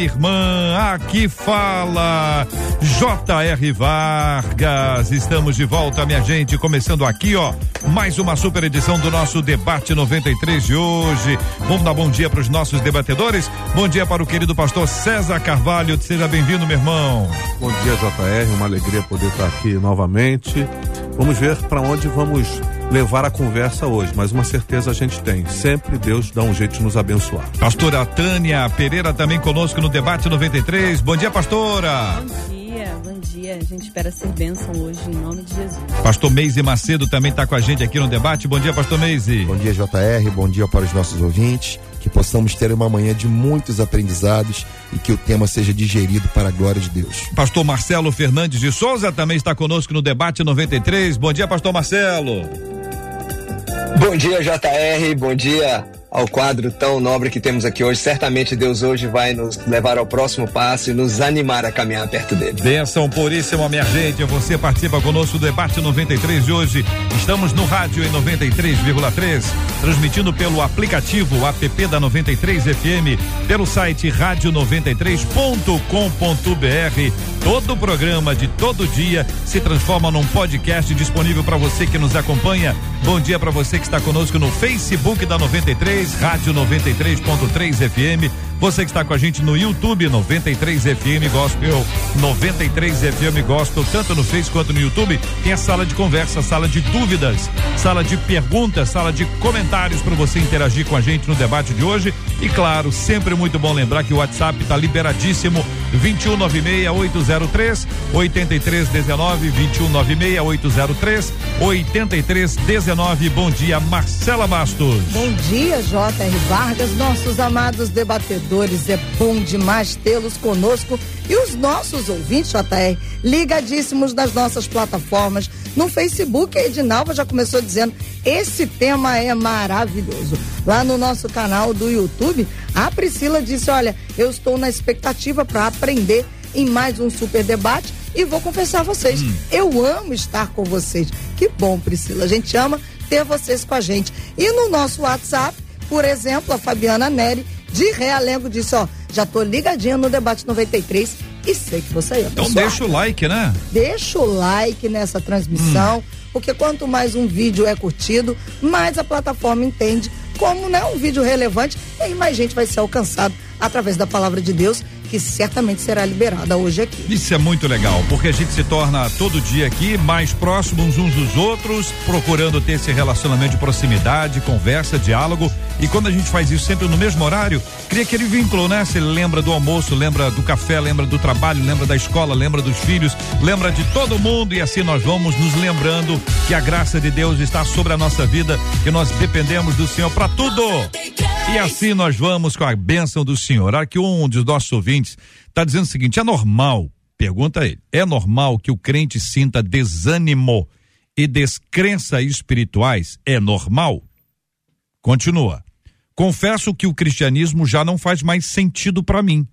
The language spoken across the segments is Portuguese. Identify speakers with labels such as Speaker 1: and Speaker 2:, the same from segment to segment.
Speaker 1: irmã. Aqui fala J.R. Vargas. Estamos de volta, minha gente, começando aqui, ó, mais uma super edição do nosso debate 93 de hoje. Vamos dar bom dia para os nossos debatedores. Bom dia para o querido pastor César Carvalho. Seja bem-vindo, meu irmão.
Speaker 2: Bom dia, JR. Uma alegria poder estar aqui novamente. Vamos ver para onde vamos levar a conversa hoje, mas uma certeza a gente tem. Sempre Deus dá um jeito de nos abençoar.
Speaker 1: Pastora Tânia Pereira também conosco no debate 93. Bom dia, pastora.
Speaker 3: Bom dia, bom dia. A gente espera ser bênção hoje, em nome de Jesus.
Speaker 1: Pastor Meise Macedo também está com a gente aqui no debate. Bom dia, pastor Meise.
Speaker 4: Bom dia, JR. Bom dia para os nossos ouvintes. Que possamos ter uma manhã de muitos aprendizados e que o tema seja digerido para a glória de Deus.
Speaker 1: Pastor Marcelo Fernandes de Souza também está conosco no debate 93. Bom dia, pastor Marcelo.
Speaker 5: Bom dia, JR. Bom dia ao quadro tão nobre que temos aqui hoje. Certamente Deus hoje vai nos levar ao próximo passo e nos animar a caminhar perto dele.
Speaker 1: Benção puríssima, minha gente. Você participa conosco do debate 93 de hoje. Estamos no rádio em 93,3, transmitindo pelo aplicativo app da 93 FM, pelo site rádio93.com.br. Todo o programa de todo dia se transforma num podcast disponível para você que nos acompanha. Bom dia para você que está conosco no Facebook da 93, Rádio 93.3 FM. Você que está com a gente no YouTube 93 FM Gospel, 93 FM Gospel, tanto no Face quanto no YouTube, tem a sala de conversa, sala de dúvidas, sala de perguntas, sala de comentários para você interagir com a gente no debate de hoje. E claro, sempre muito bom lembrar que o WhatsApp está liberadíssimo 2196 803 8319 2196 803 8319. Bom dia, Marcela Bastos.
Speaker 6: Bom dia, J.R. Vargas, nossos amados debatedores. É bom demais tê-los conosco e os nossos ouvintes, JR, ligadíssimos nas nossas plataformas. No Facebook, a Edinalva já começou dizendo: esse tema é maravilhoso. Lá no nosso canal do YouTube, a Priscila disse: olha, eu estou na expectativa para aprender em mais um super debate e vou confessar a vocês, hum. eu amo estar com vocês. Que bom, Priscila, a gente ama ter vocês com a gente. E no nosso WhatsApp, por exemplo, a Fabiana Neri de Realengo disse, ó, já tô ligadinha no debate 93 e sei que você é
Speaker 1: Então deixa o like, né?
Speaker 6: Deixa o like nessa transmissão, hum. porque quanto mais um vídeo é curtido, mais a plataforma entende como né, um vídeo relevante e aí mais gente vai ser alcançado através da palavra de Deus que certamente será liberada hoje aqui.
Speaker 1: Isso é muito legal, porque a gente se torna todo dia aqui mais próximos uns dos outros, procurando ter esse relacionamento de proximidade, conversa, diálogo. E quando a gente faz isso sempre no mesmo horário, cria aquele vínculo, né? Você lembra do almoço, lembra do café, lembra do trabalho, lembra da escola, lembra dos filhos, lembra de todo mundo e assim nós vamos nos lembrando que a graça de Deus está sobre a nossa vida, que nós dependemos do Senhor para tudo. E assim nós vamos com a bênção do Senhor. Aqui um dos nossos ouvintes está dizendo o seguinte: é normal, pergunta ele, é normal que o crente sinta desânimo e descrença espirituais? É normal? Continua. Confesso que o cristianismo já não faz mais sentido para mim.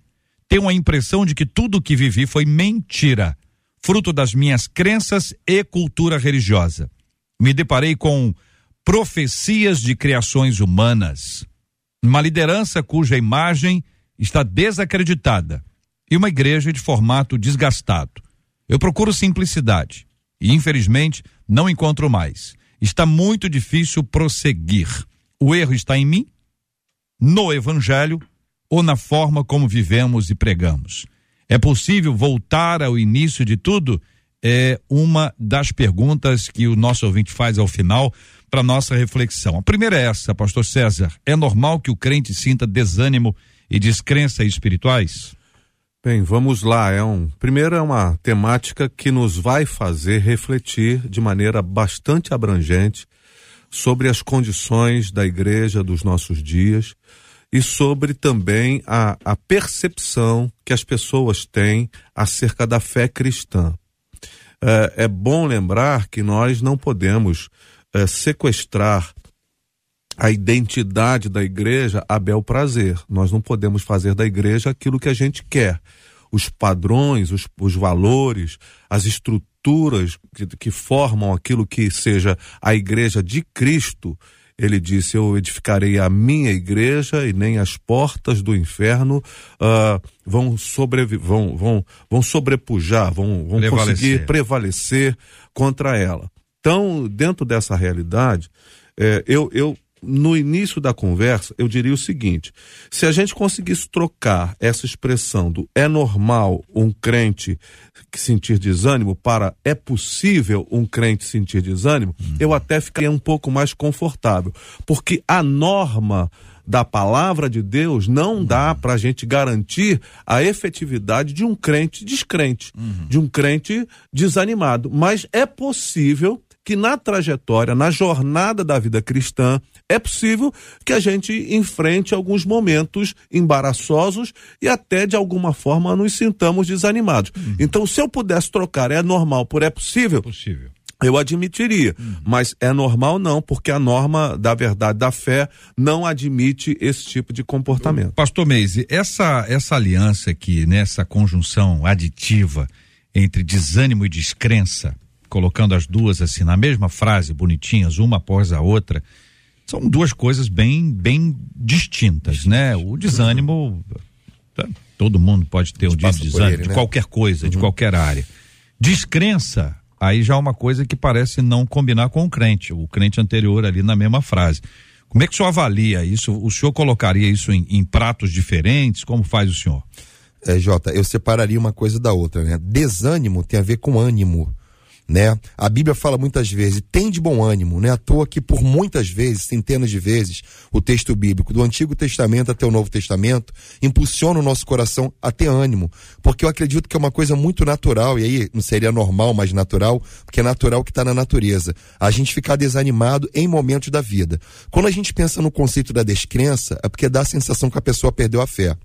Speaker 1: Tenho a impressão de que tudo o que vivi foi mentira, fruto das minhas crenças e cultura religiosa. Me deparei com profecias de criações humanas uma liderança cuja imagem está desacreditada e uma igreja de formato desgastado. Eu procuro simplicidade e, infelizmente, não encontro mais. Está muito difícil prosseguir. O erro está em mim, no evangelho ou na forma como vivemos e pregamos. É possível voltar ao início de tudo? É uma das perguntas que o nosso ouvinte faz ao final para nossa reflexão. A primeira é essa, pastor César. É normal que o crente sinta desânimo e descrença espirituais?
Speaker 2: Bem, vamos lá. É um, primeiro é uma temática que nos vai fazer refletir de maneira bastante abrangente sobre as condições da igreja dos nossos dias e sobre também a, a percepção que as pessoas têm acerca da fé cristã. é, é bom lembrar que nós não podemos é, sequestrar a identidade da igreja a bel prazer. Nós não podemos fazer da igreja aquilo que a gente quer. Os padrões, os, os valores, as estruturas que, que formam aquilo que seja a igreja de Cristo, ele disse: Eu edificarei a minha igreja e nem as portas do inferno uh, vão, sobrevi vão, vão, vão sobrepujar, vão, vão conseguir prevalecer contra ela. Então, dentro dessa realidade, eh, eu, eu no início da conversa, eu diria o seguinte: se a gente conseguisse trocar essa expressão do é normal um crente sentir desânimo para é possível um crente sentir desânimo, uhum. eu até ficaria um pouco mais confortável. Porque a norma da palavra de Deus não dá para a gente garantir a efetividade de um crente descrente, uhum. de um crente desanimado. Mas é possível que na trajetória, na jornada da vida cristã, é possível que a gente enfrente alguns momentos embaraçosos e até de alguma forma nos sintamos desanimados. Uhum. Então, se eu pudesse trocar é normal por é possível,
Speaker 1: possível.
Speaker 2: eu admitiria. Uhum. Mas é normal não, porque a norma da verdade da fé não admite esse tipo de comportamento.
Speaker 1: Pastor Meise, essa, essa aliança aqui, nessa né, conjunção aditiva entre desânimo e descrença, colocando as duas assim na mesma frase, bonitinhas, uma após a outra, são duas coisas bem, bem distintas, né? O desânimo, tá, todo mundo pode ter um dia de desânimo, ele, de né? qualquer coisa, uhum. de qualquer área. Descrença, aí já é uma coisa que parece não combinar com o crente, o crente anterior ali na mesma frase. Como é que o senhor avalia isso? O senhor colocaria isso em, em pratos diferentes? Como faz o senhor?
Speaker 4: É, Jota, eu separaria uma coisa da outra, né? Desânimo tem a ver com ânimo né? A Bíblia fala muitas vezes, tem de bom ânimo, né? À toa que por muitas vezes, centenas de vezes, o texto bíblico, do Antigo Testamento até o Novo Testamento, impulsiona o nosso coração a ter ânimo, porque eu acredito que é uma coisa muito natural, e aí não seria normal, mas natural, porque é natural que está na natureza, a gente ficar desanimado em momentos da vida. Quando a gente pensa no conceito da descrença, é porque dá a sensação que a pessoa perdeu a fé.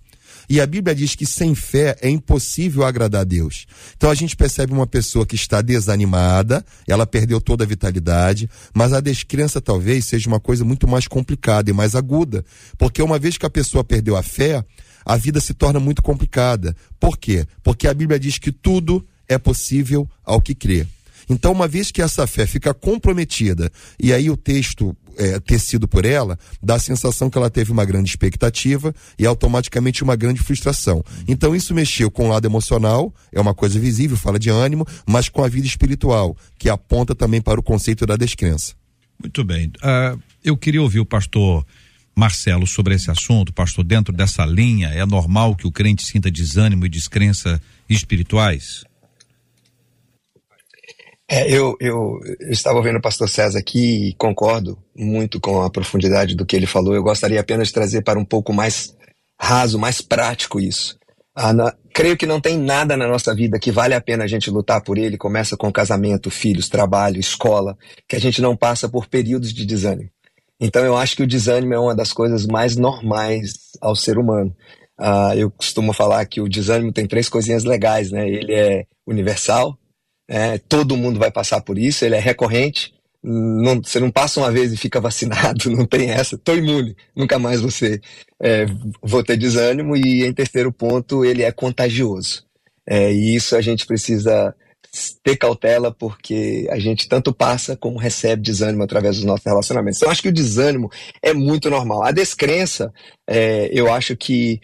Speaker 4: E a Bíblia diz que sem fé é impossível agradar a Deus. Então a gente percebe uma pessoa que está desanimada, ela perdeu toda a vitalidade, mas a descrença talvez seja uma coisa muito mais complicada e mais aguda. Porque uma vez que a pessoa perdeu a fé, a vida se torna muito complicada. Por quê? Porque a Bíblia diz que tudo é possível ao que crê. Então, uma vez que essa fé fica comprometida, e aí o texto é, tecido por ela, dá a sensação que ela teve uma grande expectativa e automaticamente uma grande frustração. Então, isso mexeu com o lado emocional, é uma coisa visível, fala de ânimo, mas com a vida espiritual, que aponta também para o conceito da descrença.
Speaker 1: Muito bem. Uh, eu queria ouvir o pastor. Marcelo, sobre esse assunto, pastor, dentro dessa linha, é normal que o crente sinta desânimo e descrença espirituais?
Speaker 5: É, eu, eu, estava ouvindo o pastor César aqui e concordo muito com a profundidade do que ele falou. Eu gostaria apenas de trazer para um pouco mais raso, mais prático isso. Ah, na, creio que não tem nada na nossa vida que vale a pena a gente lutar por ele. Começa com casamento, filhos, trabalho, escola, que a gente não passa por períodos de desânimo. Então eu acho que o desânimo é uma das coisas mais normais ao ser humano. Ah, eu costumo falar que o desânimo tem três coisinhas legais, né? Ele é universal, é, todo mundo vai passar por isso, ele é recorrente. Não, você não passa uma vez e fica vacinado, não tem essa. Estou imune, nunca mais você é, vou ter desânimo. E em terceiro ponto, ele é contagioso. É, e isso a gente precisa ter cautela porque a gente tanto passa como recebe desânimo através dos nossos relacionamentos. Então, eu acho que o desânimo é muito normal. A descrença, é, eu acho que,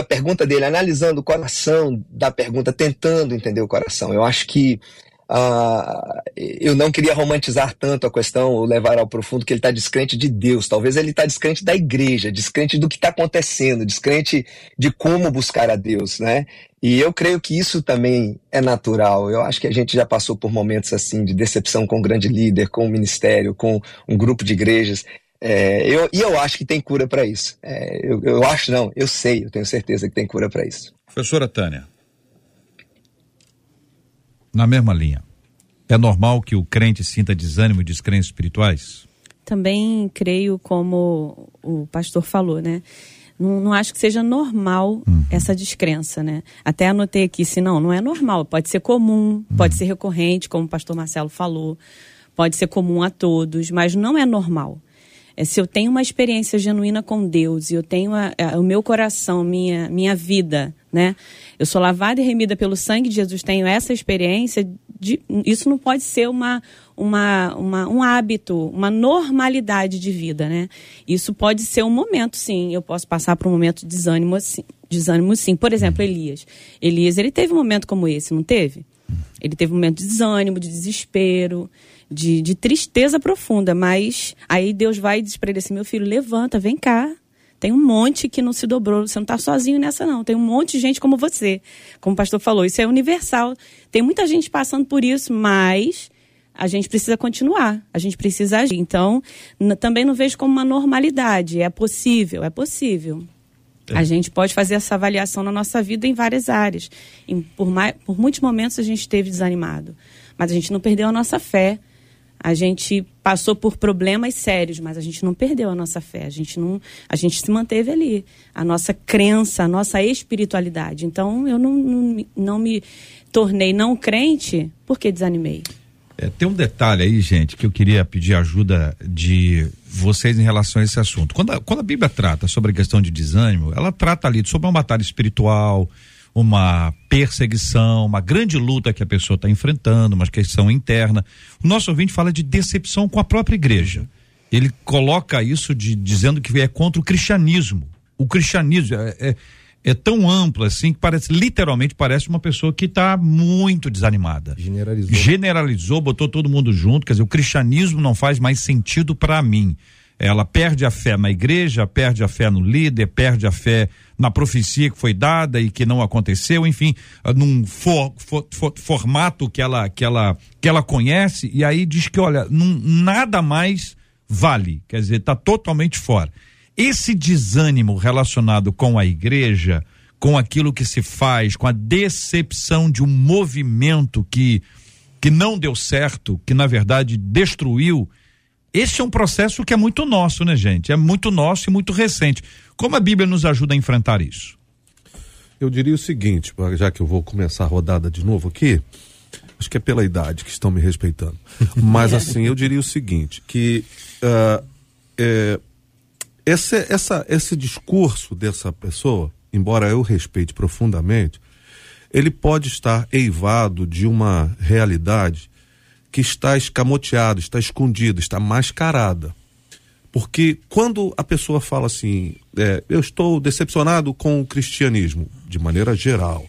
Speaker 5: a pergunta dele, analisando o coração da pergunta, tentando entender o coração, eu acho que Uh, eu não queria romantizar tanto a questão, ou levar ao profundo que ele está descrente de Deus. Talvez ele está descrente da igreja, descrente do que está acontecendo, descrente de como buscar a Deus, né? E eu creio que isso também é natural. Eu acho que a gente já passou por momentos assim de decepção com um grande líder, com o um ministério, com um grupo de igrejas. É, eu, e eu acho que tem cura para isso. É, eu, eu acho não, eu sei, eu tenho certeza que tem cura para isso.
Speaker 1: Professora Tânia na mesma linha. É normal que o crente sinta desânimo e descrenças espirituais?
Speaker 3: Também creio, como o pastor falou, né? Não, não acho que seja normal uhum. essa descrença, né? Até anotei aqui, se não, não é normal. Pode ser comum, uhum. pode ser recorrente, como o pastor Marcelo falou, pode ser comum a todos, mas não é normal. É, se eu tenho uma experiência genuína com Deus e eu tenho a, a, o meu coração, minha, minha vida, né? Eu sou lavada e remida pelo sangue de Jesus, tenho essa experiência, de, isso não pode ser uma, uma, uma, um hábito, uma normalidade de vida, né? Isso pode ser um momento, sim. Eu posso passar por um momento de desânimo, assim, desânimo, sim. Por exemplo, Elias. Elias, ele teve um momento como esse, não teve? Ele teve um momento de desânimo, de desespero, de, de tristeza profunda. Mas aí Deus vai e diz para ele assim: meu filho, levanta, vem cá. Tem um monte que não se dobrou. Você não está sozinho nessa, não. Tem um monte de gente como você. Como o pastor falou, isso é universal. Tem muita gente passando por isso, mas a gente precisa continuar, a gente precisa agir. Então, também não vejo como uma normalidade. É possível, é possível. É. A gente pode fazer essa avaliação na nossa vida em várias áreas. Por, mais, por muitos momentos a gente esteve desanimado, mas a gente não perdeu a nossa fé. A gente passou por problemas sérios, mas a gente não perdeu a nossa fé. A gente não, a gente se manteve ali. A nossa crença, a nossa espiritualidade. Então eu não, não, não me tornei não crente porque desanimei.
Speaker 1: É, tem um detalhe aí, gente, que eu queria pedir ajuda de vocês em relação a esse assunto. Quando a, quando a Bíblia trata sobre a questão de desânimo, ela trata ali sobre uma batalha espiritual, uma perseguição, uma grande luta que a pessoa está enfrentando, uma questão interna. O nosso ouvinte fala de decepção com a própria igreja. Ele coloca isso de dizendo que é contra o cristianismo. O cristianismo é, é é tão ampla assim que parece literalmente parece uma pessoa que está muito desanimada.
Speaker 4: Generalizou.
Speaker 1: Generalizou, botou todo mundo junto, quer dizer, o cristianismo não faz mais sentido para mim. Ela perde a fé na igreja, perde a fé no líder, perde a fé na profecia que foi dada e que não aconteceu, enfim, num for, for, for, formato que ela, que, ela, que ela conhece, e aí diz que, olha, num, nada mais vale, quer dizer, está totalmente fora. Esse desânimo relacionado com a igreja, com aquilo que se faz, com a decepção de um movimento que, que não deu certo, que na verdade destruiu, esse é um processo que é muito nosso, né, gente? É muito nosso e muito recente. Como a Bíblia nos ajuda a enfrentar isso?
Speaker 2: Eu diria o seguinte, já que eu vou começar a rodada de novo aqui, acho que é pela idade que estão me respeitando. Mas assim, eu diria o seguinte, que uh, é, esse, essa, esse discurso dessa pessoa, embora eu respeite profundamente, ele pode estar eivado de uma realidade que está escamoteada, está escondida, está mascarada. Porque quando a pessoa fala assim, é, eu estou decepcionado com o cristianismo, de maneira geral,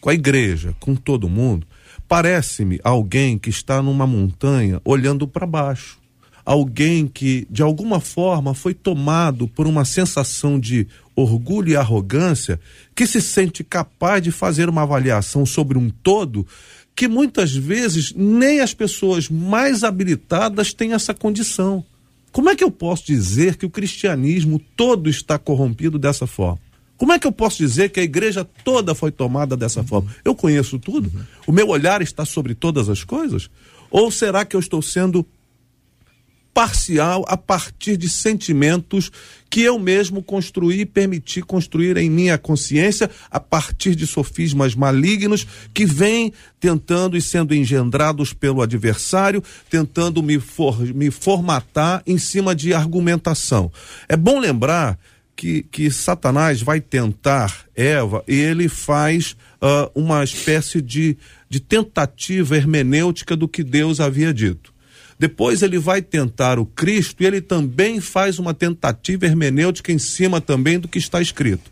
Speaker 2: com a igreja, com todo mundo, parece-me alguém que está numa montanha olhando para baixo alguém que de alguma forma foi tomado por uma sensação de orgulho e arrogância, que se sente capaz de fazer uma avaliação sobre um todo que muitas vezes nem as pessoas mais habilitadas têm essa condição. Como é que eu posso dizer que o cristianismo todo está corrompido dessa forma? Como é que eu posso dizer que a igreja toda foi tomada dessa forma? Eu conheço tudo? O meu olhar está sobre todas as coisas? Ou será que eu estou sendo parcial a partir de sentimentos que eu mesmo construí e permiti construir em minha consciência a partir de sofismas malignos que vêm tentando e sendo engendrados pelo adversário, tentando me, for, me formatar em cima de argumentação. É bom lembrar que, que Satanás vai tentar Eva e ele faz uh, uma espécie de, de tentativa hermenêutica do que Deus havia dito. Depois ele vai tentar o Cristo e ele também faz uma tentativa hermenêutica em cima também do que está escrito.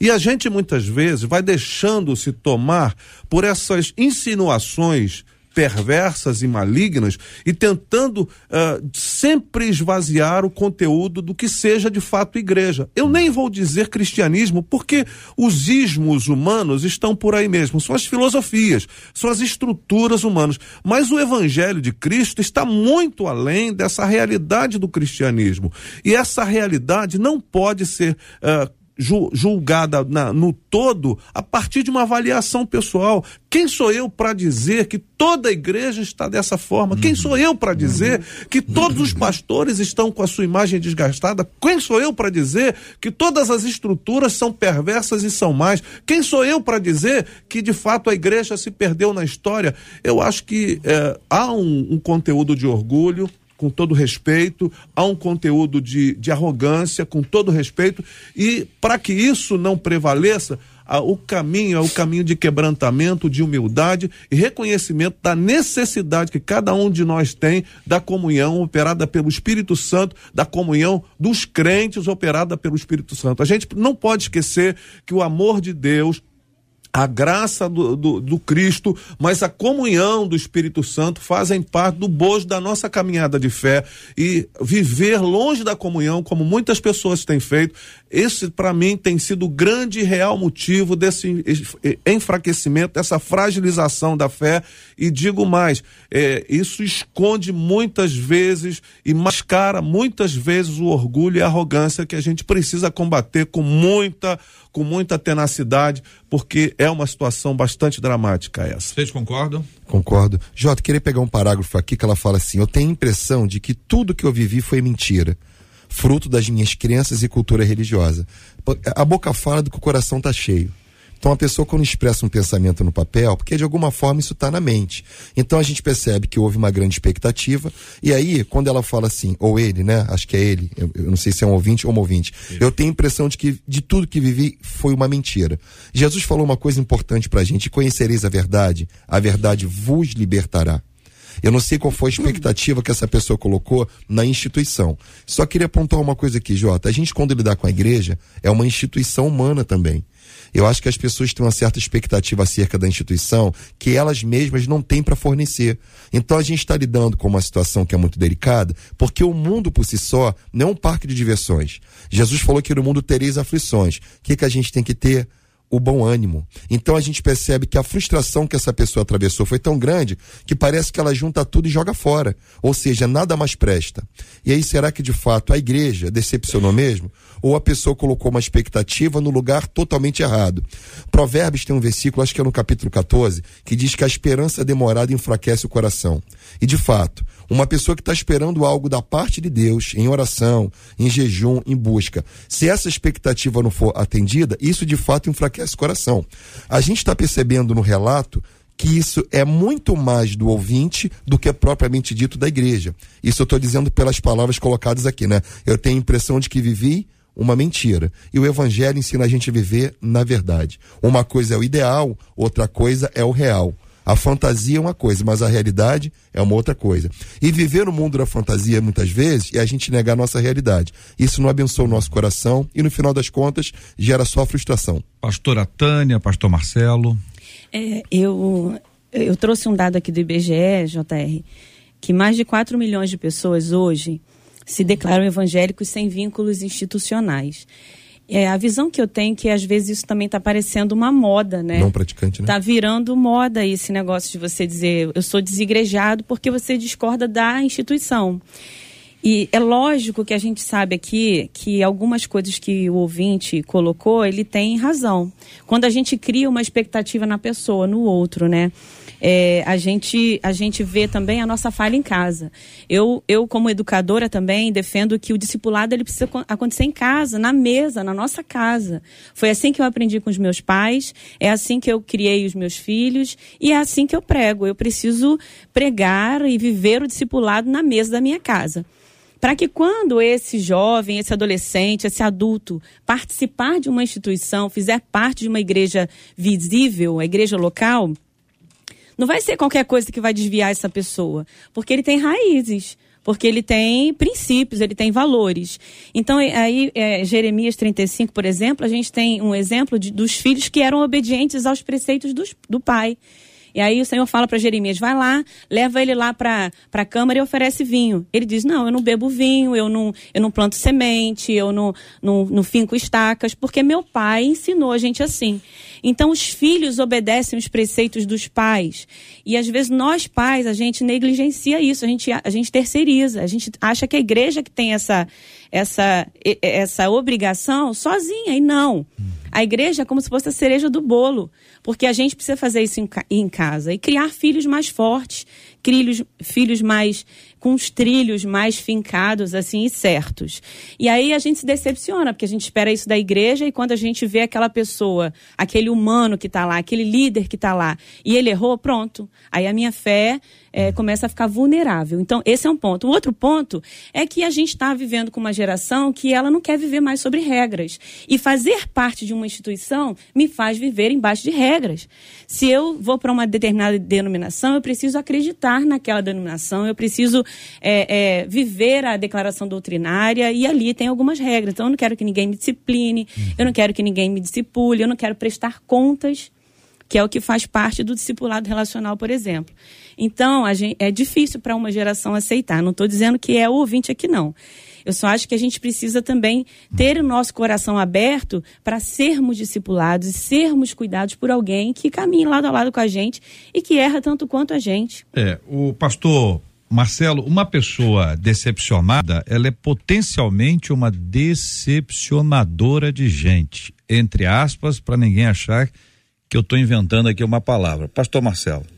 Speaker 2: E a gente muitas vezes vai deixando-se tomar por essas insinuações perversas e malignas e tentando uh, sempre esvaziar o conteúdo do que seja de fato igreja. Eu nem vou dizer cristianismo, porque os ismos humanos estão por aí mesmo, são as filosofias, são as estruturas humanas. Mas o evangelho de Cristo está muito além dessa realidade do cristianismo. E essa realidade não pode ser uh, julgada na, no todo a partir de uma avaliação pessoal. Quem sou eu para dizer que toda a igreja está dessa forma? Quem sou eu para dizer que todos os pastores estão com a sua imagem desgastada? Quem sou eu para dizer que todas as estruturas são perversas e são mais? Quem sou eu para dizer que de fato a igreja se perdeu na história? Eu acho que é, há um, um conteúdo de orgulho com todo respeito, há um conteúdo de, de arrogância, com todo respeito, e para que isso não prevaleça, o caminho é o caminho de quebrantamento, de humildade e reconhecimento da necessidade que cada um de nós tem da comunhão operada pelo Espírito Santo, da comunhão dos crentes operada pelo Espírito Santo. A gente não pode esquecer que o amor de Deus, a graça do, do, do, Cristo, mas a comunhão do Espírito Santo fazem parte do bojo da nossa caminhada de fé e viver longe da comunhão, como muitas pessoas têm feito, esse para mim tem sido o grande e real motivo desse enfraquecimento, dessa fragilização da fé. E digo mais, é, isso esconde muitas vezes e mascara muitas vezes o orgulho e a arrogância que a gente precisa combater com muita com muita tenacidade, porque é uma situação bastante dramática essa.
Speaker 1: Vocês concordam?
Speaker 4: Concordo. Jota, queria pegar um parágrafo aqui que ela fala assim: eu tenho a impressão de que tudo que eu vivi foi mentira, fruto das minhas crenças e cultura religiosa. A boca fala do que o coração tá cheio. Então a pessoa quando expressa um pensamento no papel, porque de alguma forma isso está na mente. Então a gente percebe que houve uma grande expectativa, e aí quando ela fala assim, ou ele, né? Acho que é ele, eu, eu não sei se é um ouvinte ou um ouvinte, eu tenho a impressão de que de tudo que vivi foi uma mentira. Jesus falou uma coisa importante pra gente, conhecereis a verdade, a verdade vos libertará. Eu não sei qual foi a expectativa que essa pessoa colocou na instituição. Só queria apontar uma coisa aqui, Jota. A gente, quando lidar com a igreja, é uma instituição humana também. Eu acho que as pessoas têm uma certa expectativa acerca da instituição que elas mesmas não têm para fornecer. Então a gente está lidando com uma situação que é muito delicada, porque o mundo por si só não é um parque de diversões. Jesus falou que no mundo tereis aflições. O que, que a gente tem que ter? O bom ânimo. Então a gente percebe que a frustração que essa pessoa atravessou foi tão grande que parece que ela junta tudo e joga fora. Ou seja, nada mais presta. E aí, será que de fato a igreja decepcionou mesmo? Ou a pessoa colocou uma expectativa no lugar totalmente errado? Provérbios tem um versículo, acho que é no capítulo 14, que diz que a esperança demorada enfraquece o coração. E de fato, uma pessoa que está esperando algo da parte de Deus, em oração, em jejum, em busca, se essa expectativa não for atendida, isso de fato enfraquece o coração. A gente está percebendo no relato que isso é muito mais do ouvinte do que é propriamente dito da igreja. Isso eu estou dizendo pelas palavras colocadas aqui, né? Eu tenho a impressão de que vivi uma mentira. E o evangelho ensina a gente a viver na verdade. Uma coisa é o ideal, outra coisa é o real. A fantasia é uma coisa, mas a realidade é uma outra coisa. E viver no mundo da fantasia, muitas vezes, é a gente negar a nossa realidade. Isso não abençoa o nosso coração e, no final das contas, gera só frustração.
Speaker 1: Pastora Tânia, pastor Marcelo.
Speaker 3: É, eu, eu trouxe um dado aqui do IBGE, JR, que mais de 4 milhões de pessoas hoje se declaram evangélicos sem vínculos institucionais. É, a visão que eu tenho é que às vezes isso também está parecendo uma moda, né?
Speaker 4: Não praticante, né?
Speaker 3: Está virando moda esse negócio de você dizer eu sou desigrejado porque você discorda da instituição. E é lógico que a gente sabe aqui que algumas coisas que o ouvinte colocou, ele tem razão. Quando a gente cria uma expectativa na pessoa, no outro, né? É, a, gente, a gente vê também a nossa falha em casa. Eu, eu como educadora também, defendo que o discipulado ele precisa acontecer em casa, na mesa, na nossa casa. Foi assim que eu aprendi com os meus pais, é assim que eu criei os meus filhos e é assim que eu prego. Eu preciso pregar e viver o discipulado na mesa da minha casa para que quando esse jovem, esse adolescente, esse adulto participar de uma instituição, fizer parte de uma igreja visível, a igreja local, não vai ser qualquer coisa que vai desviar essa pessoa, porque ele tem raízes porque ele tem princípios, ele tem valores. Então, aí, é, Jeremias 35, por exemplo, a gente tem um exemplo de, dos filhos que eram obedientes aos preceitos dos, do pai. E aí o Senhor fala para Jeremias: vai lá, leva ele lá para a câmara e oferece vinho. Ele diz: não, eu não bebo vinho, eu não, eu não planto semente, eu não, não, não finco estacas, porque meu pai ensinou a gente assim. Então os filhos obedecem os preceitos dos pais. E às vezes nós pais, a gente negligencia isso, a gente, a gente terceiriza, a gente acha que a igreja que tem essa, essa, essa obrigação sozinha, e não. A igreja é como se fosse a cereja do bolo, porque a gente precisa fazer isso em, em casa e criar filhos mais fortes, filhos, filhos mais com os trilhos mais fincados assim e certos. E aí a gente se decepciona, porque a gente espera isso da igreja e quando a gente vê aquela pessoa, aquele humano que está lá, aquele líder que está lá, e ele errou, pronto. Aí a minha fé é, começa a ficar vulnerável. Então, esse é um ponto. O outro ponto é que a gente está vivendo com uma geração que ela não quer viver mais sobre regras. E fazer parte de uma instituição me faz viver embaixo de regras. Se eu vou para uma determinada denominação, eu preciso acreditar naquela denominação, eu preciso é, é, viver a declaração doutrinária e ali tem algumas regras. Então, eu não quero que ninguém me discipline, eu não quero que ninguém me discipule, eu não quero prestar contas, que é o que faz parte do discipulado relacional, por exemplo. Então, gente, é difícil para uma geração aceitar. Não estou dizendo que é ouvinte aqui, não. Eu só acho que a gente precisa também ter o nosso coração aberto para sermos discipulados e sermos cuidados por alguém que caminha lado a lado com a gente e que erra tanto quanto a gente.
Speaker 1: É, o pastor Marcelo, uma pessoa decepcionada, ela é potencialmente uma decepcionadora de gente, entre aspas, para ninguém achar que eu estou inventando aqui uma palavra. Pastor Marcelo.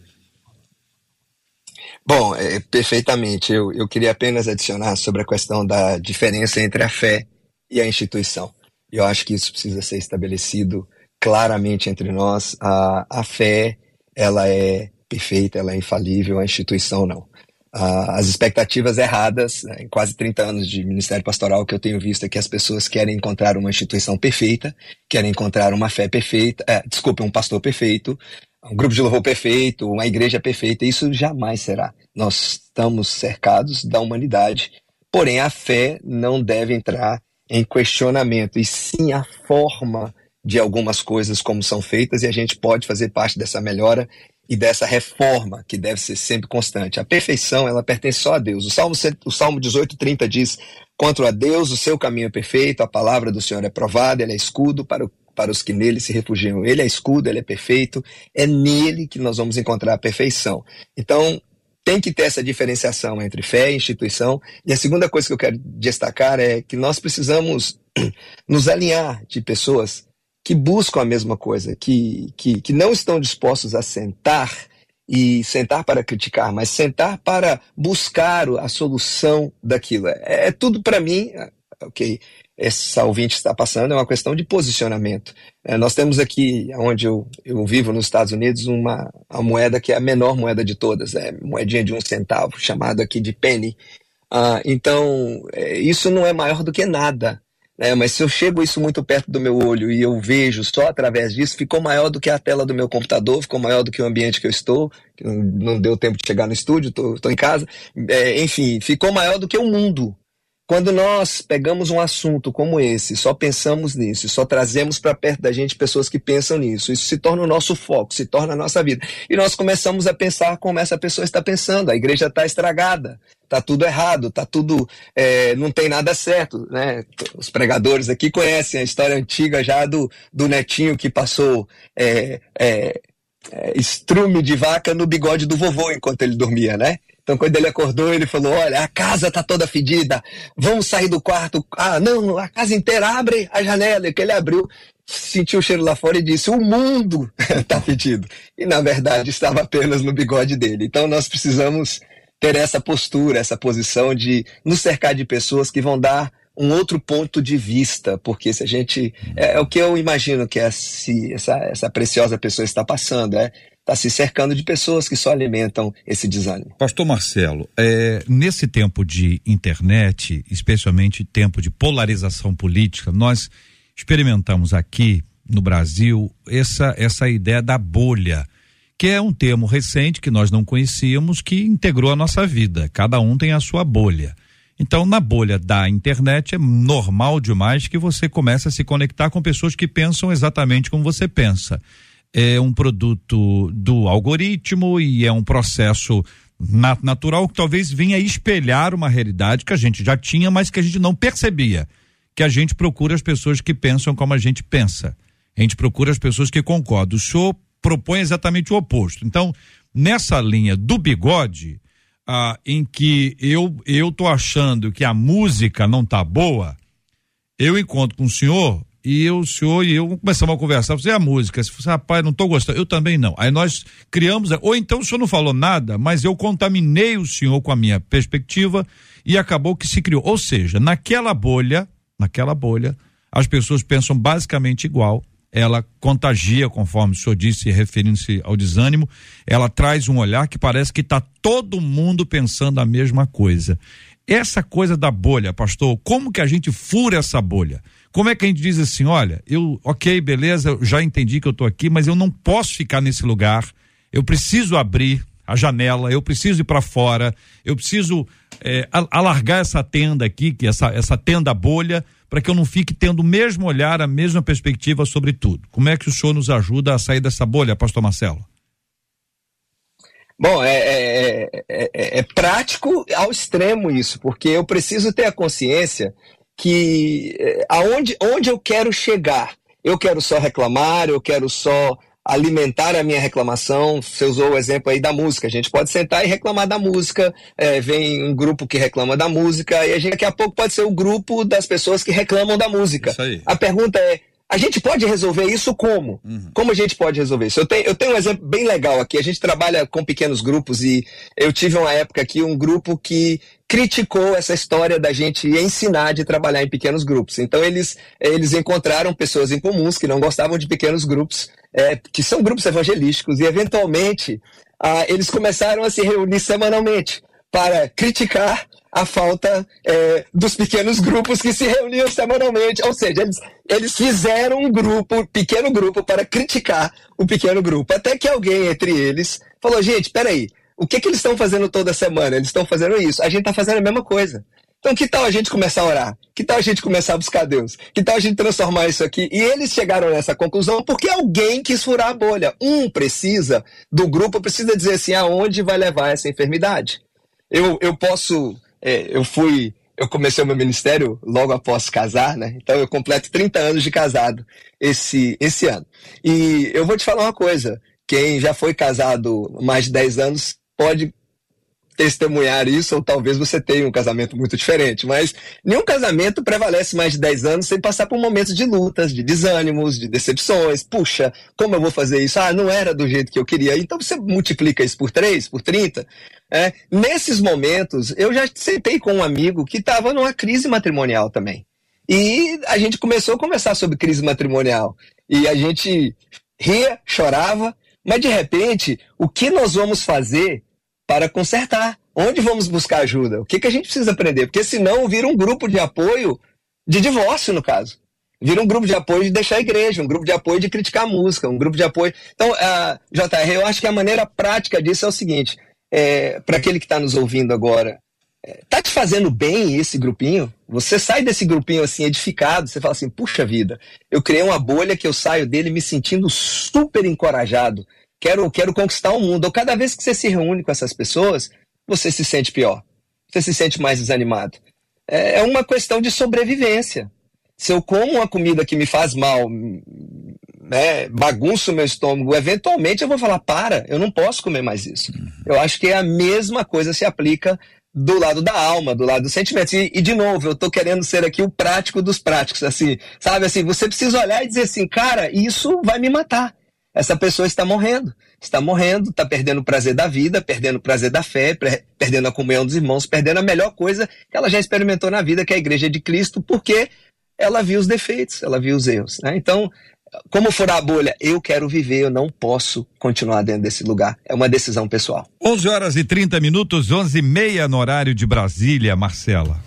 Speaker 5: Bom, é, perfeitamente. Eu, eu queria apenas adicionar sobre a questão da diferença entre a fé e a instituição. Eu acho que isso precisa ser estabelecido claramente entre nós. A, a fé, ela é perfeita, ela é infalível, a instituição não. as expectativas erradas, né, em quase 30 anos de ministério pastoral, que eu tenho visto é que as pessoas querem encontrar uma instituição perfeita, querem encontrar uma fé perfeita, é, um pastor perfeito, um grupo de louvor perfeito, uma igreja perfeita, isso jamais será. Nós estamos cercados da humanidade, porém a fé não deve entrar em questionamento, e sim a forma de algumas coisas como são feitas, e a gente pode fazer parte dessa melhora e dessa reforma que deve ser sempre constante. A perfeição, ela pertence só a Deus. O Salmo, o Salmo 18, 30 diz: Contra a Deus, o seu caminho é perfeito, a palavra do Senhor é provada, ele é escudo para o para os que nele se refugiam. Ele é escudo, ele é perfeito, é nele que nós vamos encontrar a perfeição. Então, tem que ter essa diferenciação entre fé e instituição. E a segunda coisa que eu quero destacar é que nós precisamos nos alinhar de pessoas que buscam a mesma coisa, que, que, que não estão dispostos a sentar e sentar para criticar, mas sentar para buscar a solução daquilo. É, é tudo para mim, ok, essa ouvinte está passando é uma questão de posicionamento. É, nós temos aqui, onde eu, eu vivo nos Estados Unidos, uma, uma moeda que é a menor moeda de todas, é moedinha de um centavo, chamada aqui de penny. Ah, então, é, isso não é maior do que nada. Né? Mas se eu chego isso muito perto do meu olho e eu vejo só através disso, ficou maior do que a tela do meu computador, ficou maior do que o ambiente que eu estou, que não, não deu tempo de chegar no estúdio, estou em casa. É, enfim, ficou maior do que o mundo. Quando nós pegamos um assunto como esse, só pensamos nisso, só trazemos para perto da gente pessoas que pensam nisso, isso se torna o nosso foco, se torna a nossa vida. E nós começamos a pensar como essa pessoa está pensando. A igreja está estragada, está tudo errado, tá tudo, é, não tem nada certo, né? Os pregadores aqui conhecem a história antiga já do, do netinho que passou é, é, é estrume de vaca no bigode do vovô enquanto ele dormia, né? Então, quando ele acordou, ele falou: Olha, a casa tá toda fedida, vamos sair do quarto. Ah, não, a casa inteira abre a janela. Que ele abriu, sentiu o cheiro lá fora e disse: O mundo tá fedido. E, na verdade, estava apenas no bigode dele. Então, nós precisamos ter essa postura, essa posição de nos cercar de pessoas que vão dar um outro ponto de vista, porque se a gente. É, é o que eu imagino que essa, essa preciosa pessoa está passando, é está se cercando de pessoas que só alimentam esse desânimo.
Speaker 1: Pastor Marcelo, é, nesse tempo de internet, especialmente tempo de polarização política, nós experimentamos aqui no Brasil essa, essa ideia da bolha, que é um termo recente que nós não conhecíamos, que integrou a nossa vida. Cada um tem a sua bolha. Então, na bolha da internet, é normal demais que você comece a se conectar com pessoas que pensam exatamente como você pensa. É um produto do algoritmo e é um processo natural que talvez venha espelhar uma realidade que a gente já tinha, mas que a gente não percebia. Que a gente procura as pessoas que pensam como a gente pensa. A gente procura as pessoas que concordam. O senhor propõe exatamente o oposto. Então, nessa linha do bigode, ah, em que eu eu tô achando que a música não tá boa, eu encontro com o senhor e eu, o senhor e eu começamos a conversar. Você é a música. Você, rapaz, não estou gostando. Eu também não. Aí nós criamos. Ou então o senhor não falou nada, mas eu contaminei o senhor com a minha perspectiva e acabou que se criou. Ou seja, naquela bolha, naquela bolha, as pessoas pensam basicamente igual. Ela contagia, conforme o senhor disse, referindo-se ao desânimo. Ela traz um olhar que parece que está todo mundo pensando a mesma coisa. Essa coisa da bolha, pastor, como que a gente fura essa bolha? Como é que a gente diz assim, olha, eu, ok, beleza, já entendi que eu estou aqui, mas eu não posso ficar nesse lugar. Eu preciso abrir a janela, eu preciso ir para fora, eu preciso é, alargar essa tenda aqui, que essa, essa tenda bolha, para que eu não fique tendo o mesmo olhar, a mesma perspectiva sobre tudo. Como é que o senhor nos ajuda a sair dessa bolha, pastor Marcelo?
Speaker 5: Bom, é, é, é, é, prático ao extremo isso, porque eu preciso ter a consciência que aonde onde eu quero chegar. Eu quero só reclamar, eu quero só alimentar a minha reclamação. Você usou o exemplo aí da música. A gente pode sentar e reclamar da música. É, vem um grupo que reclama da música e a gente daqui a pouco pode ser o grupo das pessoas que reclamam da música. A pergunta é: a gente pode resolver isso como? Uhum. Como a gente pode resolver isso? Eu tenho, eu tenho um exemplo bem legal aqui. A gente trabalha com pequenos grupos e eu tive uma época aqui um grupo que criticou essa história da gente ensinar de trabalhar em pequenos grupos. Então eles, eles encontraram pessoas em comuns que não gostavam de pequenos grupos, é, que são grupos evangelísticos, e eventualmente ah, eles começaram a se reunir semanalmente para criticar a falta é, dos pequenos grupos que se reuniam semanalmente. Ou seja, eles, eles fizeram um grupo, pequeno grupo, para criticar o pequeno grupo. Até que alguém entre eles falou: gente, peraí, o que, que eles estão fazendo toda semana? Eles estão fazendo isso. A gente está fazendo a mesma coisa. Então, que tal a gente começar a orar? Que tal a gente começar a buscar Deus? Que tal a gente transformar isso aqui? E eles chegaram nessa conclusão porque alguém quis furar a bolha. Um precisa, do grupo, precisa dizer assim: aonde vai levar essa enfermidade? Eu, eu posso é, eu fui, eu comecei o meu ministério logo após casar, né? Então eu completo 30 anos de casado esse, esse ano. E eu vou te falar uma coisa: quem já foi casado mais de 10 anos pode testemunhar isso, ou talvez você tenha um casamento muito diferente, mas nenhum casamento prevalece mais de 10 anos sem passar por momentos de lutas, de desânimos, de decepções. Puxa, como eu vou fazer isso? Ah, não era do jeito que eu queria. Então você multiplica isso por 3, por 30. É, nesses momentos, eu já sentei com um amigo que estava numa crise matrimonial também. E a gente começou a conversar sobre crise matrimonial. E a gente ria, chorava, mas de repente, o que nós vamos fazer para consertar. Onde vamos buscar ajuda? O que, que a gente precisa aprender? Porque senão vira um grupo de apoio de divórcio, no caso. Vira um grupo de apoio de deixar a igreja, um grupo de apoio de criticar a música, um grupo de apoio. Então, uh, JR, eu acho que a maneira prática disso é o seguinte: é, para aquele que está nos ouvindo agora, é, tá te fazendo bem esse grupinho? Você sai desse grupinho assim edificado, você fala assim, puxa vida, eu criei uma bolha que eu saio dele me sentindo super encorajado, quero, quero conquistar o mundo. Cada vez que você se reúne com essas pessoas, você se sente pior. Você se sente mais desanimado. É, é uma questão de sobrevivência. Se eu como uma comida que me faz mal, né, bagunça o meu estômago, eventualmente eu vou falar: para, eu não posso comer mais isso. Eu acho que é a mesma coisa se aplica do lado da alma, do lado dos sentimentos. E, e, de novo, eu tô querendo ser aqui o prático dos práticos, assim, sabe? Assim, você precisa olhar e dizer assim, cara, isso vai me matar essa pessoa está morrendo. Está morrendo, está perdendo o prazer da vida, perdendo o prazer da fé, perdendo a comunhão dos irmãos, perdendo a melhor coisa que ela já experimentou na vida, que é a igreja de Cristo, porque ela viu os defeitos, ela viu os erros. Né? Então, como furar a bolha? Eu quero viver, eu não posso continuar dentro desse lugar. É uma decisão pessoal.
Speaker 1: 11 horas e 30 minutos, 11 e meia no horário de Brasília, Marcela.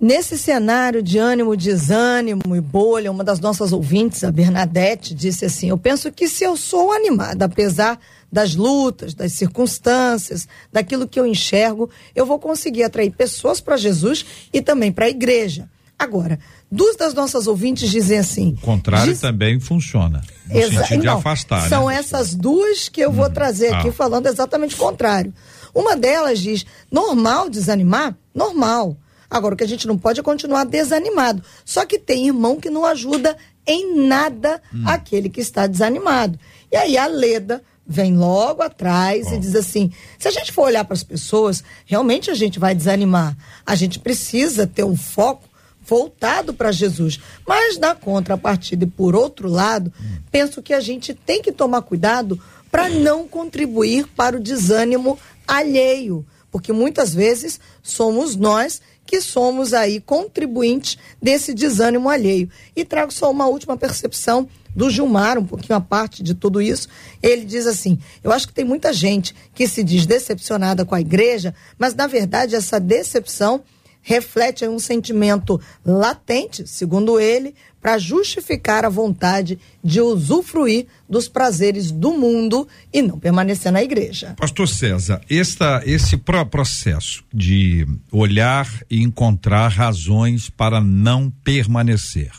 Speaker 6: Nesse cenário de ânimo, desânimo e bolha, uma das nossas ouvintes, a Bernadette, disse assim: Eu penso que se eu sou animada, apesar das lutas, das circunstâncias, daquilo que eu enxergo, eu vou conseguir atrair pessoas para Jesus e também para a igreja. Agora, duas das nossas ouvintes dizem assim.
Speaker 1: O contrário
Speaker 6: diz...
Speaker 1: também funciona. No
Speaker 6: Exa
Speaker 1: sentido de
Speaker 6: não,
Speaker 1: afastar.
Speaker 6: São
Speaker 1: né?
Speaker 6: essas duas que eu vou trazer aqui
Speaker 1: Ah.
Speaker 6: falando exatamente o contrário. Uma delas diz: normal desanimar? Normal. Agora, o que a gente não pode é continuar desanimado. Só que tem irmão que não ajuda em nada aquele que está desanimado. E aí a Leda vem logo atrás e diz assim: se a gente for olhar para as pessoas, realmente a gente vai desanimar. A gente precisa ter um foco voltado para Jesus. Mas na contrapartida e por outro lado, penso que a gente tem que tomar cuidado para não contribuir para o desânimo alheio, porque muitas vezes somos nós que somos aí contribuintes desse desânimo alheio. E trago só uma última percepção do Gilmar, um pouquinho à parte de tudo isso. Ele diz assim: Eu acho que tem muita gente que se diz decepcionada com a igreja, mas na verdade essa decepção reflete um sentimento latente, segundo ele, para justificar a vontade de usufruir dos prazeres do mundo e não permanecer na igreja.
Speaker 1: Pastor César, esta, esse pro- processo de olhar e encontrar razões para não permanecer.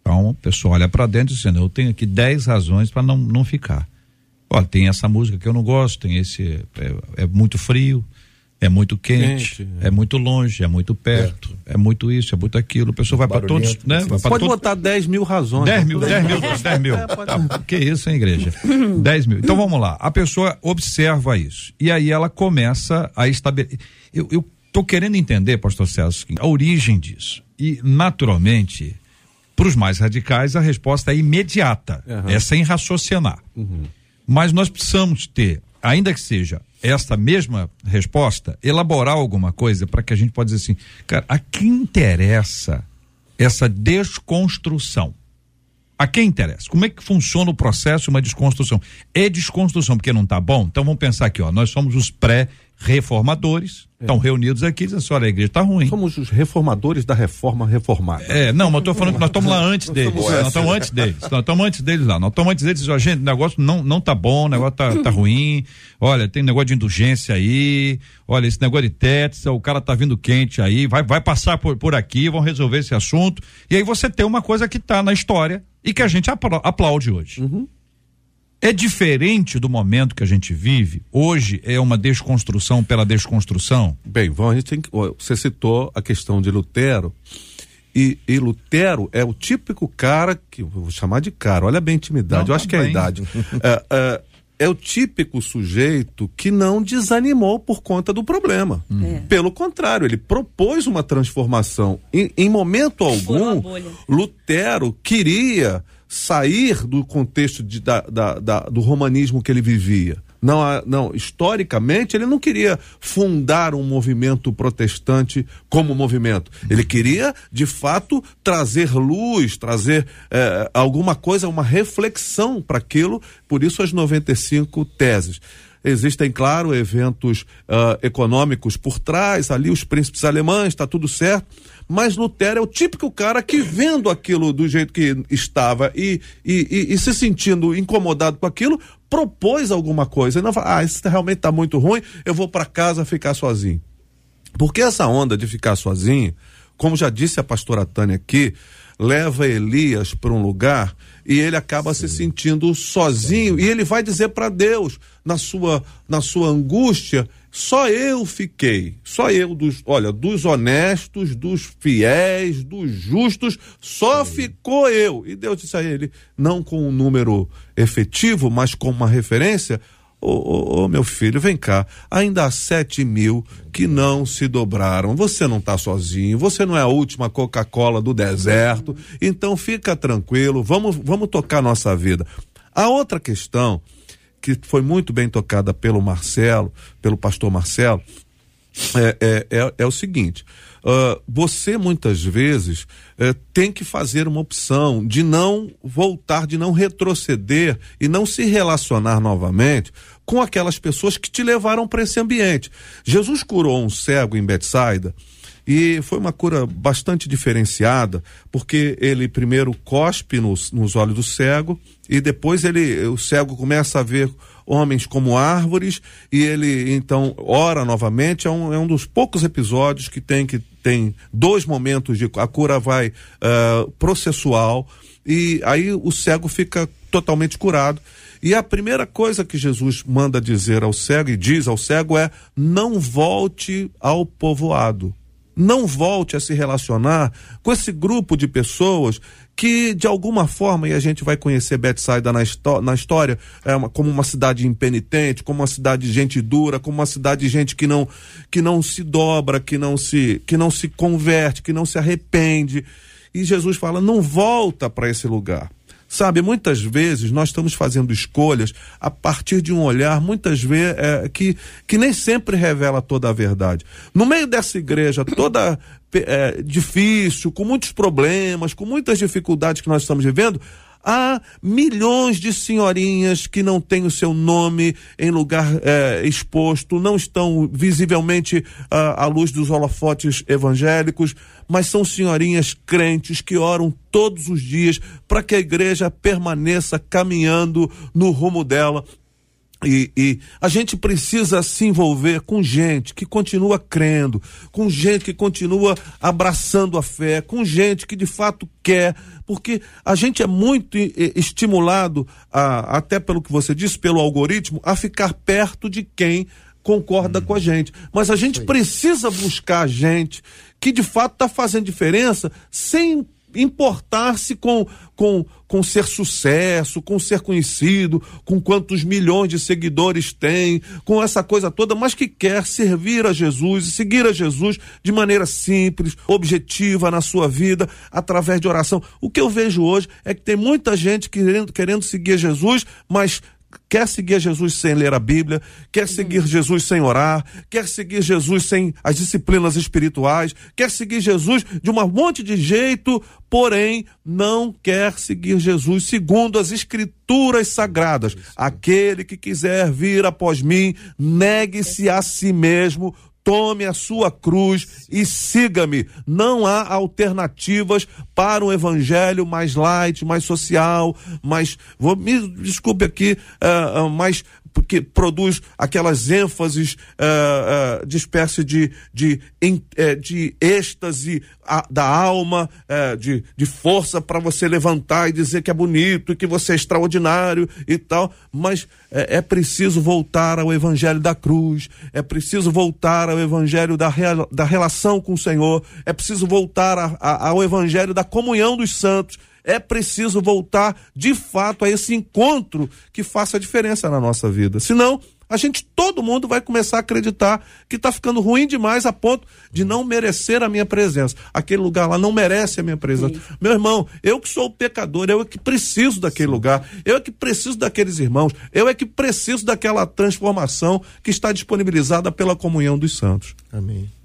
Speaker 1: Então, a pessoa olha para dentro dizendo: Eu tenho aqui 10 razões para não, não ficar. Olha, tem essa música que eu não gosto, tem esse. É, é muito frio, é muito quente,
Speaker 2: Quente,
Speaker 1: é. muito longe, é muito perto, é muito isso, é muito aquilo. A pessoa vai para todos. Né? Vai pra
Speaker 2: Pode
Speaker 1: todos-
Speaker 2: botar 10 mil razões.
Speaker 1: 10 mil, 10 mil, 10 mil.
Speaker 2: É,
Speaker 1: Tá, que isso, hein, igreja? 10 mil. Então vamos lá. A pessoa observa isso. E aí ela começa a estabelecer. Eu, eu tô querendo entender, pastor Celso, a origem disso. E, naturalmente, para os mais radicais, a resposta é imediata.
Speaker 2: Aham.
Speaker 1: É sem raciocinar. Mas nós precisamos ter, ainda que seja esta mesma resposta, elaborar alguma coisa para que a gente possa dizer assim, cara, a quem interessa essa desconstrução? A quem interessa? Como é que funciona o processo uma desconstrução? É desconstrução porque não está bom? Então vamos pensar aqui, ó, nós somos os pré-reformadores, estão reunidos aqui, dizem assim, olha, a igreja está ruim.
Speaker 2: Somos os reformadores da reforma reformada.
Speaker 1: É, não, mas eu tô falando que nós estamos lá antes deles. Nós estamos antes deles. Nós estamos antes deles lá. Nós estamos antes deles. Ó, gente, o negócio não, não tá bom, o negócio tá, tá ruim. Olha, tem negócio de indulgência aí. Olha, esse negócio de teto, o cara tá vindo quente aí. Vai, vai passar por, por aqui, vão resolver esse assunto. E aí você tem uma coisa que tá na história e que a gente apla- aplaude hoje. É diferente do momento que a gente vive. Hoje é uma desconstrução pela desconstrução.
Speaker 2: Bem, vamos, a gente tem você citou a questão de Lutero. E, e Lutero é o típico cara que vou chamar de cara, olha bem a intimidade,
Speaker 1: Não,
Speaker 2: eu acho que é a idade. é, é, é o típico sujeito que não desanimou por conta do problema.
Speaker 3: É.
Speaker 2: Pelo contrário, ele propôs uma transformação. Em, em momento algum. Lutero queria sair do contexto de- da- da- da- do romanismo que ele vivia. Não, não, historicamente ele não queria fundar um movimento protestante como movimento. Ele queria, de fato, trazer luz, trazer eh, alguma coisa, uma reflexão para aquilo, por isso as 95 teses. Existem, claro, eventos ah, econômicos por trás, ali os príncipes alemães, está tudo certo. Mas Lutero é o típico cara que, vendo aquilo do jeito que estava e, e, e- e se sentindo incomodado com aquilo, propôs alguma coisa. E não fala, ah, isso realmente está muito ruim, eu vou para casa ficar sozinho. Porque essa onda de ficar sozinho, como já disse a pastora Tânia aqui, leva Elias para um lugar e ele acaba se sentindo sozinho e ele vai dizer para Deus na sua na sua angústia, só eu fiquei, só eu dos, olha, dos honestos, dos fiéis, dos justos, só ficou eu. E Deus disse a ele, não com um número efetivo, mas com uma referência, Ô, ô, ô, meu filho, vem cá. Ainda há sete mil que não se dobraram. Você não está sozinho. Você não é a última Coca-Cola do deserto. Então fica tranquilo. Vamos, vamos tocar nossa vida. A outra questão que foi muito bem tocada pelo Marcelo, pelo pastor Marcelo, é, é, é, é o seguinte: ah, você muitas vezes eh, tem que fazer uma opção de não voltar, de não retroceder e não se relacionar novamente com aquelas pessoas que te levaram para esse ambiente. Jesus curou um cego em Betsaida E foi uma cura bastante diferenciada, porque ele primeiro cospe nos, nos olhos do cego e depois ele o cego começa a ver homens como árvores e ele então ora novamente. É um, é um dos poucos episódios que tem que tem dois momentos de a cura vai uh, processual e aí o cego fica totalmente curado. E a primeira coisa que Jesus manda dizer ao cego e diz ao cego é: não volte ao povoado não volte a se relacionar com esse grupo de pessoas que de alguma forma, e a gente vai conhecer Betsaida na, na história, é uma, como uma cidade impenitente, como uma cidade de gente dura, como uma cidade de gente que não, que não se dobra, que não se, que não se converte, que não se arrepende. E Jesus fala: não volta para esse lugar. Sabe, muitas vezes nós estamos fazendo escolhas a partir de um olhar, muitas vezes, é, que, que nem sempre revela toda a verdade. No meio dessa igreja toda é, difícil, com muitos problemas, com muitas dificuldades que nós estamos vivendo, há milhões de senhorinhas que não têm o seu nome em lugar é, exposto, não estão visivelmente à, à luz dos holofotes evangélicos, mas são senhorinhas crentes que oram todos os dias para que a igreja permaneça caminhando no rumo dela. E, e, a gente precisa se envolver com gente que continua crendo, com gente que continua abraçando a fé, com gente que de fato quer, porque a gente é muito estimulado, a, até pelo que você disse, pelo algoritmo, a ficar perto de quem concorda hum. com a gente. Mas a gente precisa buscar gente que de fato está fazendo diferença sem importar-se com, com, com ser sucesso, com ser conhecido, com quantos milhões de seguidores tem, com essa coisa toda, mas que quer servir a Jesus e seguir a Jesus de maneira simples, objetiva na sua vida, através de oração. O que eu vejo hoje é que tem muita gente querendo, querendo seguir Jesus, mas quer seguir Jesus sem ler a Bíblia, quer seguir Jesus sem orar, quer seguir Jesus sem as disciplinas espirituais, quer seguir Jesus de um monte de jeito, porém não quer seguir Jesus segundo as escrituras sagradas. Aquele que quiser vir após mim, negue-se a si mesmo, tome a sua cruz e siga-me. Não há alternativas para um evangelho mais light, mais social, mais, vou, me desculpe aqui, uh, uh, mais que produz aquelas ênfases uh, uh, de espécie de, de, de, uh, de êxtase a, da alma, de, de força para você levantar e dizer que é bonito que você é extraordinário e tal, mas é, é preciso voltar ao evangelho da cruz, é preciso voltar ao evangelho da, real, da relação com o Senhor, é preciso voltar a, a, ao evangelho da comunhão dos santos, é preciso voltar de fato a esse encontro que faça a diferença na nossa vida. Senão, a gente, todo mundo vai começar a acreditar que está ficando ruim demais a ponto de não merecer a minha presença. Aquele lugar lá não merece a minha presença. Sim. Meu irmão, eu que sou o pecador, eu é que preciso daquele Sim. lugar, eu é que preciso daqueles irmãos, eu é que preciso daquela transformação que está disponibilizada pela comunhão dos santos.
Speaker 4: Amém.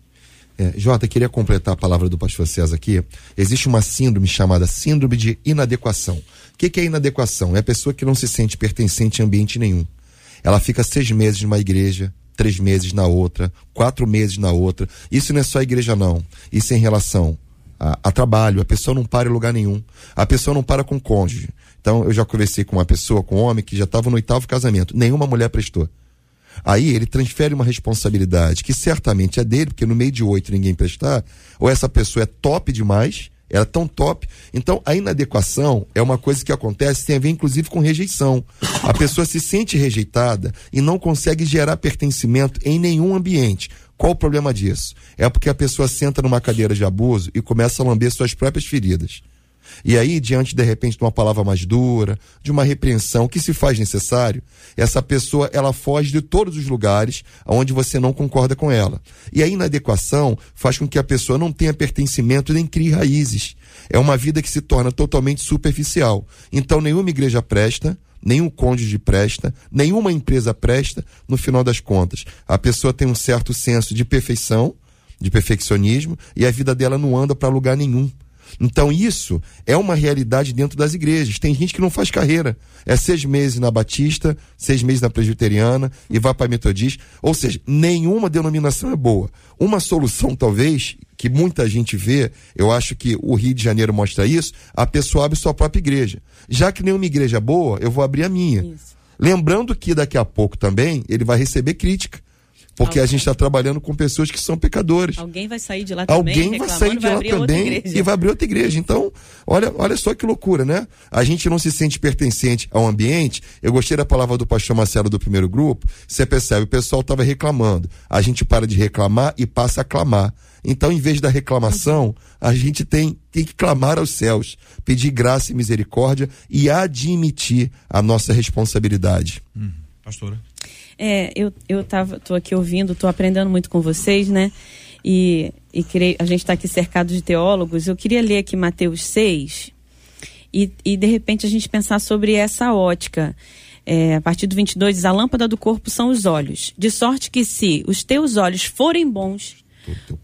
Speaker 4: É, Jota, queria completar a palavra do pastor César aqui. Existe uma síndrome chamada síndrome de inadequação. O que, que é inadequação? É a pessoa que não se sente pertencente a ambiente nenhum. Ela fica seis meses numa igreja, três meses na outra, quatro meses na outra. Isso não é só igreja, não. Isso é em relação a, a, trabalho. A pessoa não para em lugar nenhum. A pessoa não para com cônjuge. Então, eu já conversei com uma pessoa, com um homem, que já estava no oitavo casamento. Nenhuma mulher prestou. Aí ele transfere uma responsabilidade que certamente é dele, porque no meio de oito ninguém prestar, ou essa pessoa é top demais, ela é tão top. Então a inadequação é uma coisa que acontece, tem a ver inclusive com rejeição. A pessoa se sente rejeitada e não consegue gerar pertencimento em nenhum ambiente. Qual o problema disso? É porque a pessoa senta numa cadeira de abuso e começa a lamber suas próprias feridas. E aí, diante de repente de uma palavra mais dura, de uma repreensão que se faz necessário, essa pessoa ela foge de todos os lugares onde você não concorda com ela. E a inadequação faz com que a pessoa não tenha pertencimento nem crie raízes. É uma vida que se torna totalmente superficial. Então, nenhuma igreja presta, nenhum cônjuge presta, nenhuma empresa presta, no final das contas. A pessoa tem um certo senso de perfeição, de perfeccionismo, e a vida dela não anda para lugar nenhum. Então isso é uma realidade dentro das igrejas. Tem gente que não faz carreira. É seis meses na Batista, seis meses na Presbiteriana e vai para a Metodista. Ou seja, nenhuma denominação é boa. Uma solução, talvez, que muita gente vê, eu acho que o Rio de Janeiro mostra isso, a pessoa abre sua própria igreja. Já que nenhuma igreja é boa, eu vou abrir a minha. Isso. Lembrando que daqui a pouco também ele vai receber crítica. Porque Alguém. a gente está trabalhando com pessoas que são pecadores.
Speaker 3: Alguém vai sair de lá também.
Speaker 4: Alguém vai sair de lá também e vai abrir outra igreja. Então, olha, olha só que loucura, né? A gente não se sente pertencente ao ambiente. Eu gostei da palavra do pastor Marcelo do primeiro grupo. Você percebe, o pessoal estava reclamando. A gente para de reclamar e passa a clamar. Então, em vez da reclamação, a gente tem, tem que clamar aos céus, pedir graça e misericórdia e admitir a nossa responsabilidade.
Speaker 1: Hum, pastora.
Speaker 3: É, eu, eu tava, tô aqui ouvindo, tô aprendendo muito com vocês, né? E, e creio, a gente está aqui cercado de teólogos. Eu queria ler aqui Mateus 6 e, e de repente a gente pensar sobre essa ótica. É, a partir do 22 diz: A lâmpada do corpo são os olhos, de sorte que se os teus olhos forem bons,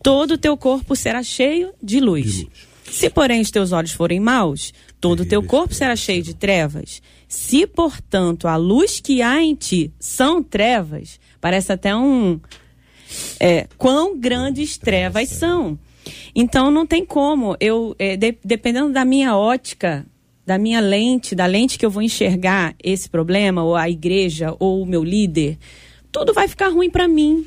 Speaker 3: todo o teu corpo será cheio de luz. de luz. Se, porém, os teus olhos forem maus, todo o teu corpo será cheio de trevas. Se, portanto, a luz que há em ti são trevas, parece até um. É, quão grandes trevas são. Então, não tem como. Eu, é, de, dependendo da minha ótica, da minha lente, da lente que eu vou enxergar esse problema, ou a igreja, ou o meu líder, tudo vai ficar ruim para mim.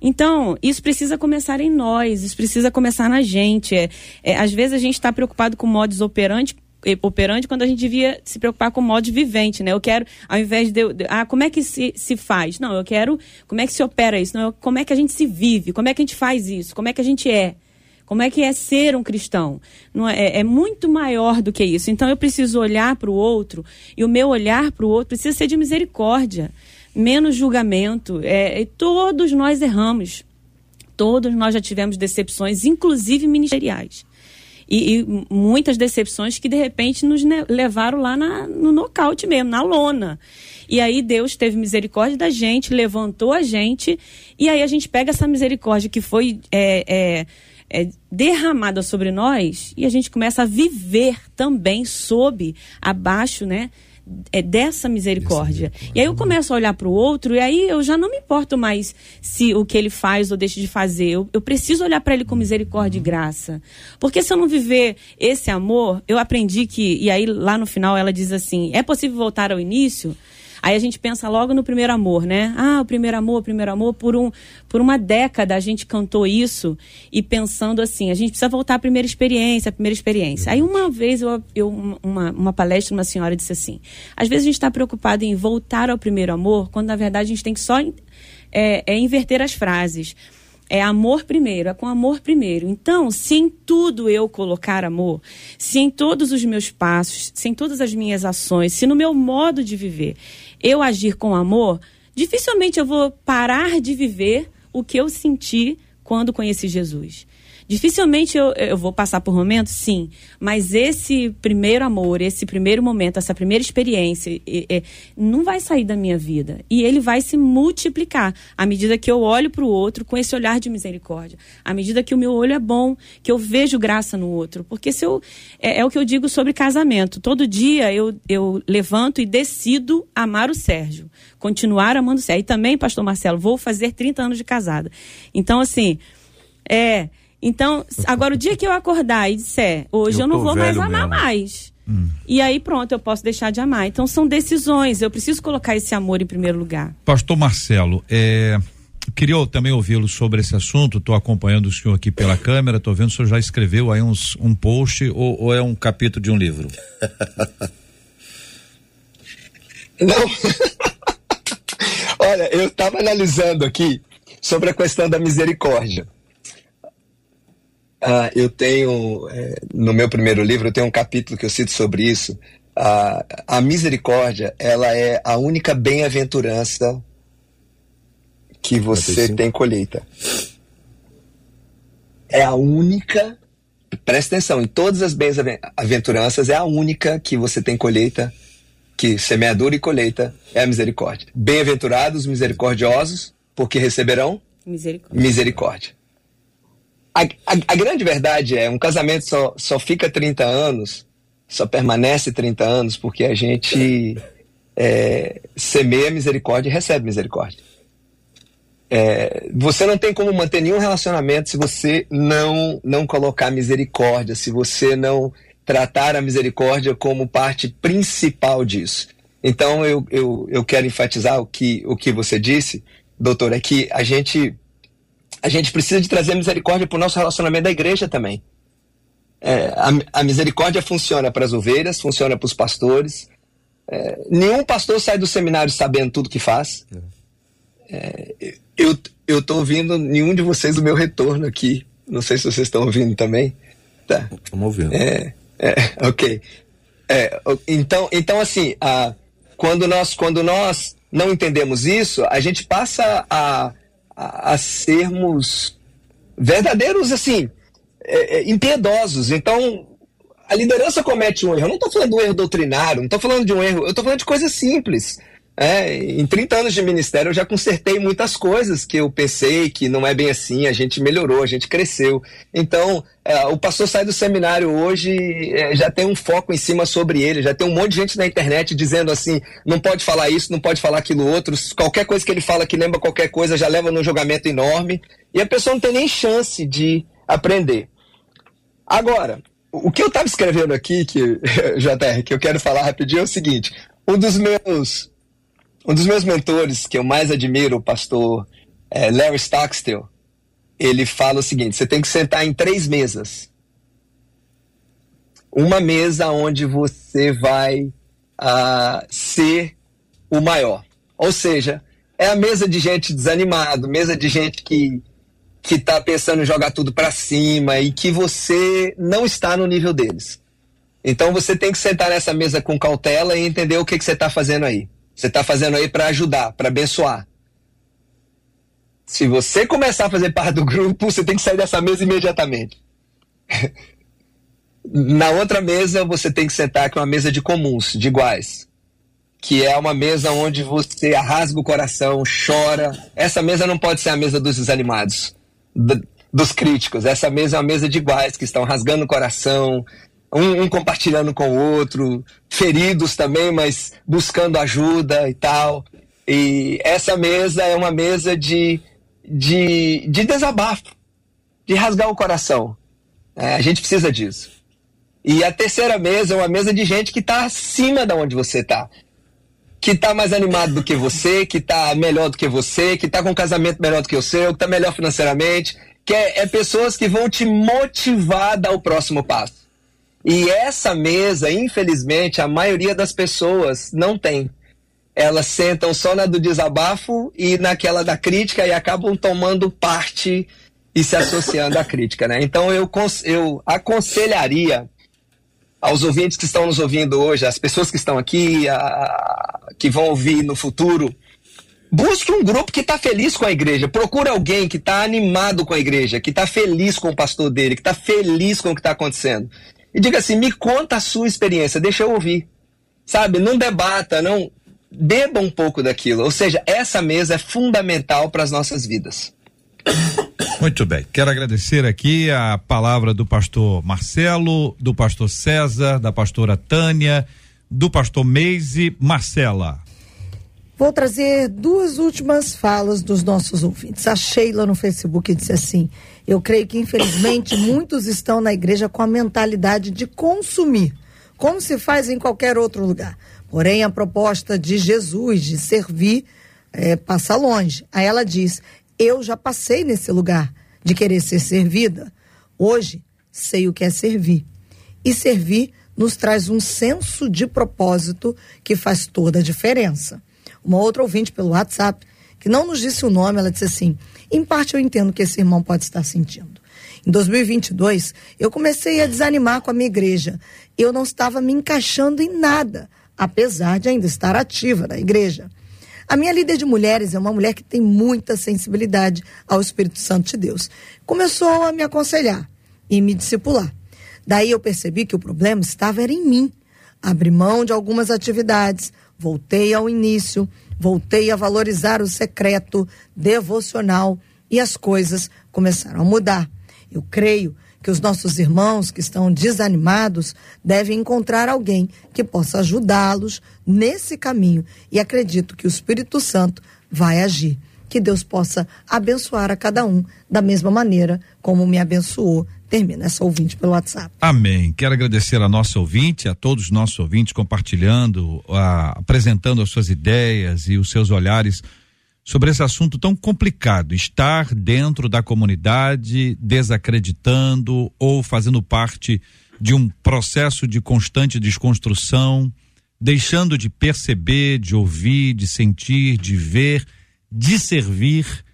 Speaker 3: Então, isso precisa começar em nós, isso precisa começar na gente. É, é às vezes a gente está preocupado com modus operandi operante quando a gente devia se preocupar com o modo vivente, né? Eu quero, ao invés de, de, ah, como é que se, se faz? Não, eu quero, como é que se opera isso? Não, como é que a gente se vive? Como é que a gente faz isso? Como é que a gente é? Como é que é ser um cristão? Não é, é, é muito maior do que isso. Então eu preciso olhar para o outro e o meu olhar para o outro precisa ser de misericórdia menos julgamento. É, todos nós erramos. Todos nós já tivemos decepções, inclusive ministeriais. E, e muitas decepções que de repente nos levaram lá na, no nocaute mesmo, na lona. E aí Deus teve misericórdia da gente, levantou a gente, e aí a gente pega essa misericórdia que foi é, é, é, derramada sobre nós e a gente começa a viver também sob, abaixo, né? É dessa misericórdia. E aí eu começo a olhar para o outro e aí eu já não me importo mais se o que ele faz ou deixa de fazer. Eu, eu preciso olhar para ele com misericórdia e graça. Porque se eu não viver esse amor, eu aprendi que. E aí lá no final ela diz assim: é possível voltar ao início? Aí a gente pensa logo no primeiro amor, né? Ah, o primeiro amor, o primeiro amor. Por, um, por uma década a gente cantou isso e pensando assim, a gente precisa voltar à primeira experiência, à primeira experiência. Aí uma vez eu, eu uma, uma palestra, uma senhora disse assim, às vezes a gente está preocupado em voltar ao primeiro amor, quando na verdade a gente tem que só é, é inverter as frases. É amor primeiro, é com amor primeiro. Então, se em tudo eu colocar amor, se em todos os meus passos, se em todas as minhas ações, se no meu modo de viver eu agir com amor, dificilmente eu vou parar de viver o que eu senti quando conheci Jesus. Dificilmente eu, eu vou passar por momentos, sim, mas esse primeiro amor, esse primeiro momento, essa primeira experiência, é, é, não vai sair da minha vida. E ele vai se multiplicar à medida que eu olho para o outro com esse olhar de misericórdia, à medida que o meu olho é bom, que eu vejo graça no outro. Porque se eu. É, é o que eu digo sobre casamento. Todo dia eu, eu levanto e decido amar o Sérgio, continuar amando o Sérgio. E também, Pastor Marcelo, vou fazer 30 anos de casada. Então, assim. É, então, agora o dia que eu acordar e disser, hoje eu, eu não vou mais amar mesmo. mais. Hum. E aí pronto, eu posso deixar de amar. Então são decisões, eu preciso colocar esse amor em primeiro lugar.
Speaker 1: Pastor Marcelo, é, queria também ouvi-lo sobre esse assunto, estou acompanhando o senhor aqui pela câmera, estou vendo o senhor já escreveu aí uns, um post ou, ou é um capítulo de um livro?
Speaker 5: Não. Olha, eu estava analisando aqui sobre a questão da misericórdia. Uh, eu tenho, é, no meu primeiro livro, eu tenho um capítulo que eu cito sobre isso. Uh, a misericórdia, ela é a única bem-aventurança que você tem colheita. É a única, presta atenção, em todas as bem-aventuranças, é a única que você tem colheita, que semeadura e colheita é a misericórdia. Bem-aventurados misericordiosos, porque receberão
Speaker 3: misericórdia.
Speaker 5: misericórdia. A, a, a, grande verdade é, um casamento só, só fica 30 anos, só permanece 30 anos porque a gente é, semeia misericórdia e recebe misericórdia. É, você não tem como manter nenhum relacionamento se você não não colocar misericórdia, se você não tratar a misericórdia como parte principal disso. Então eu, eu, eu quero enfatizar o que, o que você disse, doutor, é que a gente a gente precisa de trazer misericórdia para o nosso relacionamento da igreja também. É, a, a, misericórdia funciona para as ovelhas, funciona para os pastores. É, nenhum pastor sai do seminário sabendo tudo que faz. É, eu eu estou ouvindo nenhum de vocês o meu retorno aqui. Não sei se vocês estão ouvindo também.
Speaker 2: Tá. Estamos ouvindo.
Speaker 5: É, é, ok. É, então, então assim, a, quando nós quando nós não entendemos isso, a gente passa a, a, a sermos verdadeiros assim é, é, impiedosos. Então, a liderança comete um erro. Eu não estou falando de um erro doutrinário, não estou falando de um erro, eu estou falando de coisas simples. É, em 30 anos de ministério eu já consertei muitas coisas que eu pensei que não é bem assim, a gente melhorou, a gente cresceu. Então, é, o pastor sai do seminário hoje, é, já tem um foco em cima sobre ele, já tem um monte de gente na internet dizendo assim, não pode falar isso, não pode falar aquilo outro, qualquer coisa que ele fala que lembra qualquer coisa já leva num julgamento enorme, e a pessoa não tem nem chance de aprender. Agora, o que eu estava escrevendo aqui, que, JR, que eu quero falar rapidinho é o seguinte: um dos meus, um dos meus mentores que eu mais admiro, o pastor é, Larry Stockstill, ele fala o seguinte: você tem que sentar em três mesas. Uma mesa onde você vai uh, ser o maior. Ou seja, é a mesa de gente desanimado, mesa de gente que que está pensando em jogar tudo para cima e que você não está no nível deles. Então você tem que sentar nessa mesa com cautela e entender o que, que você está fazendo aí. Você está fazendo aí para ajudar, para abençoar. Se você começar a fazer parte do grupo, você tem que sair dessa mesa imediatamente. Na outra mesa, você tem que sentar com uma mesa de comuns, de iguais. Que é uma mesa onde você rasga o coração, chora. Essa mesa não pode ser a mesa dos desanimados dos críticos. Essa mesa é uma mesa de iguais que estão rasgando o coração, um, um, compartilhando com o outro, feridos também, mas buscando ajuda e tal. E essa mesa é uma mesa de, de, de desabafo, de rasgar o coração. É, a gente precisa disso. E a terceira mesa é uma mesa de gente que está acima da onde você está que tá mais animado do que você, que tá melhor do que você, que tá com um casamento melhor do que o seu, que tá melhor financeiramente, que é, é pessoas que vão te motivar a dar o próximo passo. E essa mesa, infelizmente, a maioria das pessoas não tem. Elas sentam só na do desabafo e naquela da crítica e acabam tomando parte e se associando à crítica, né? Então eu, eu aconselharia aos ouvintes que estão nos ouvindo hoje, as pessoas que estão aqui, a, que vão ouvir no futuro, busque um grupo que está feliz com a igreja. Procure alguém que está animado com a igreja, que está feliz com o pastor dele, que está feliz com o que está acontecendo. E diga assim: me conta a sua experiência, deixa eu ouvir. Sabe? Não debata, não. Beba um pouco daquilo. Ou seja, essa mesa é fundamental para as nossas vidas.
Speaker 1: Muito bem. Quero agradecer aqui a palavra do pastor Marcelo, do pastor César, da pastora Tânia, do pastor Meise Marcela.
Speaker 6: Vou trazer duas últimas falas dos nossos ouvintes. A Sheila no Facebook disse assim: Eu creio que, infelizmente, muitos estão na igreja com a mentalidade de consumir, como se faz em qualquer outro lugar. Porém, a proposta de Jesus de servir é, passa longe. Aí ela diz: eu já passei nesse lugar de querer ser servida. Hoje, sei o que é servir. E servir nos traz um senso de propósito que faz toda a diferença. Uma outra ouvinte pelo WhatsApp, que não nos disse o nome, ela disse assim: em parte eu entendo o que esse irmão pode estar sentindo. Em 2022, eu comecei a desanimar com a minha igreja. Eu não estava me encaixando em nada, apesar de ainda estar ativa na igreja. A minha líder de mulheres é uma mulher que tem muita sensibilidade ao Espírito Santo de Deus. Começou a me aconselhar e me discipular. Daí eu percebi que o problema estava era em mim. Abri mão de algumas atividades, voltei ao início, voltei a valorizar o secreto devocional e as coisas começaram a mudar. Eu creio que os nossos irmãos que estão desanimados devem encontrar alguém que possa ajudá-los nesse caminho e acredito que o Espírito Santo vai agir. que Deus possa abençoar a cada um da mesma maneira como me abençoou. Termina essa ouvinte pelo WhatsApp.
Speaker 1: Amém. Quero agradecer a nossa ouvinte, a todos os nossos ouvintes compartilhando, a, apresentando as suas ideias e os seus olhares sobre esse assunto tão complicado, estar dentro da comunidade desacreditando ou fazendo parte de um processo de constante desconstrução, deixando de perceber, de ouvir, de sentir, de ver, de servir,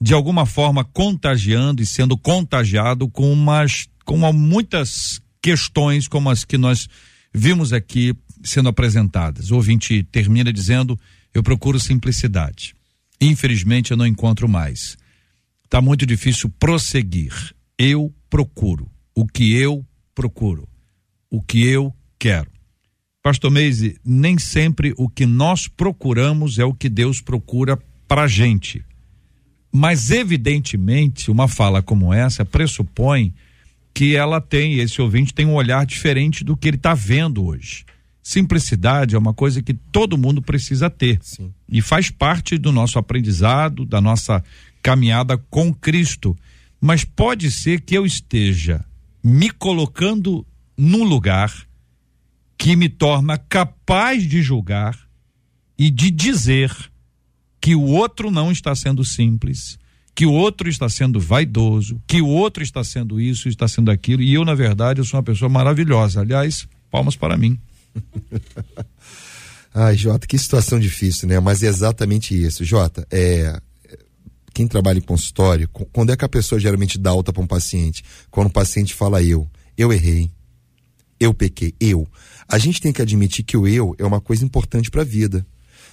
Speaker 1: de alguma forma contagiando e sendo contagiado com umas com muitas questões como as que nós vimos aqui sendo apresentadas. O ouvinte termina dizendo: "Eu procuro simplicidade. Infelizmente eu não encontro mais. Está muito difícil prosseguir. Eu procuro o que eu procuro, o que eu quero. Pastor Meise, nem sempre o que nós procuramos é o que Deus procura para a gente. Mas, evidentemente, uma fala como essa pressupõe que ela tem, esse ouvinte tem um olhar diferente do que ele está vendo hoje. Simplicidade é uma coisa que todo mundo precisa ter. Sim. E faz parte do nosso aprendizado, da nossa caminhada com Cristo. Mas pode ser que eu esteja me colocando num lugar que me torna capaz de julgar e de dizer que o outro não está sendo simples, que o outro está sendo vaidoso, que o outro está sendo isso, está sendo aquilo, e eu, na verdade, eu sou uma pessoa maravilhosa. Aliás, palmas para mim.
Speaker 4: Ai, Jota, que situação difícil, né? Mas é exatamente isso. Jota, é, quem trabalha em consultório, quando é que a pessoa geralmente dá alta para um paciente? Quando o paciente fala eu, eu errei, eu pequei, eu. A gente tem que admitir que o eu é uma coisa importante para a vida.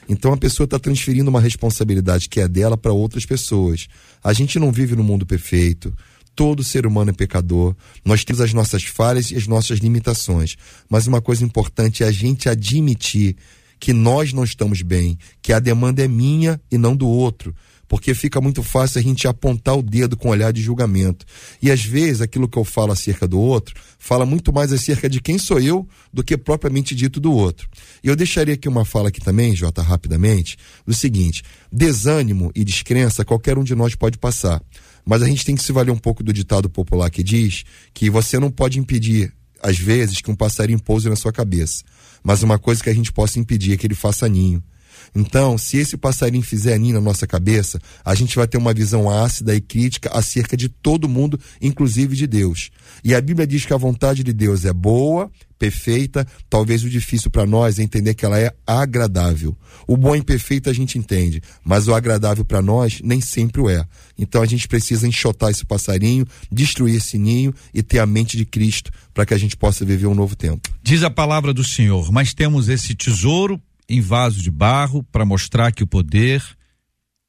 Speaker 4: Então a pessoa está transferindo uma responsabilidade que é dela para outras pessoas. A gente não vive no mundo perfeito. Todo ser humano é pecador. Nós temos as nossas falhas e as nossas limitações. Mas uma coisa importante é a gente admitir que nós não estamos bem, que a demanda é minha e não do outro porque fica muito fácil a gente apontar o dedo com olhar de julgamento. E às vezes aquilo que eu falo acerca do outro fala muito mais acerca de quem sou eu do que propriamente dito do outro. E eu deixaria aqui uma fala aqui também, Jota, rapidamente, do seguinte: desânimo e descrença qualquer um de nós pode passar. Mas a gente tem que se valer um pouco do ditado popular que diz que você não pode impedir, às vezes, que um passarinho pouse na sua cabeça. Mas uma coisa que a gente possa impedir é que ele faça ninho. Então, se esse passarinho fizer ninho na nossa cabeça, a gente vai ter uma visão ácida e crítica acerca de todo mundo, inclusive de Deus. E a Bíblia diz que a vontade de Deus é boa, perfeita, talvez o difícil para nós é entender que ela é agradável. O bom e perfeito a gente entende, mas o agradável para nós nem sempre o é. Então a gente precisa enxotar esse passarinho, destruir esse ninho e ter a mente de Cristo para que a gente possa viver um novo tempo.
Speaker 1: Diz a palavra do Senhor, mas temos esse tesouro em vaso de barro para mostrar que o poder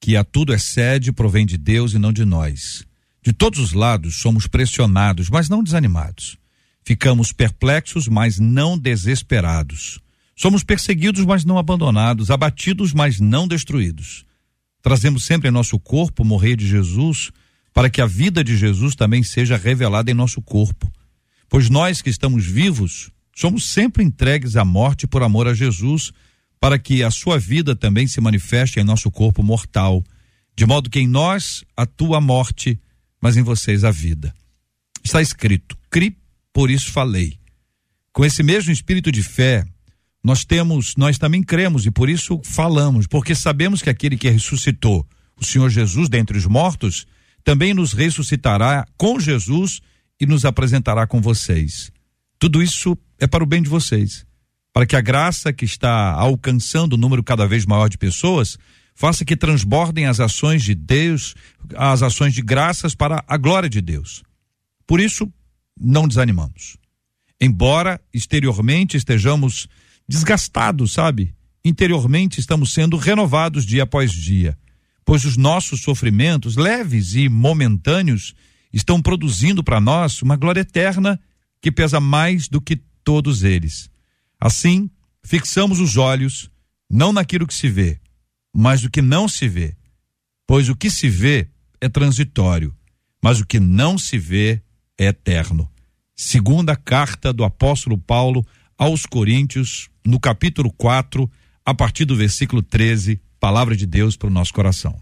Speaker 1: que a tudo excede provém de Deus e não de nós. De todos os lados somos pressionados, mas não desanimados. Ficamos perplexos, mas não desesperados. Somos perseguidos, mas não abandonados, abatidos, mas não destruídos. Trazemos sempre em nosso corpo morrer de Jesus, para que a vida de Jesus também seja revelada em nosso corpo. Pois nós que estamos vivos, somos sempre entregues à morte por amor a Jesus, para que a sua vida também se manifeste em nosso corpo mortal, de modo que em nós a morte, mas em vocês a vida. Está escrito: cri, por isso falei. Com esse mesmo espírito de fé, nós temos, nós também cremos e por isso falamos, porque sabemos que aquele que ressuscitou o Senhor Jesus dentre os mortos, também nos ressuscitará com Jesus e nos apresentará com vocês. Tudo isso é para o bem de vocês para que a graça que está alcançando um número cada vez maior de pessoas faça que transbordem as ações de Deus, as ações de graças para a glória de Deus. Por isso, não desanimamos. Embora exteriormente estejamos desgastados, sabe? Interiormente estamos sendo renovados dia após dia, pois os nossos sofrimentos, leves e momentâneos, estão produzindo para nós uma glória eterna que pesa mais do que todos eles. Assim, fixamos os olhos não naquilo que se vê, mas no que não se vê. Pois o que se vê é transitório, mas o que não se vê é eterno. Segunda carta do apóstolo Paulo aos Coríntios, no capítulo 4, a partir do versículo 13, palavra de Deus para o nosso coração.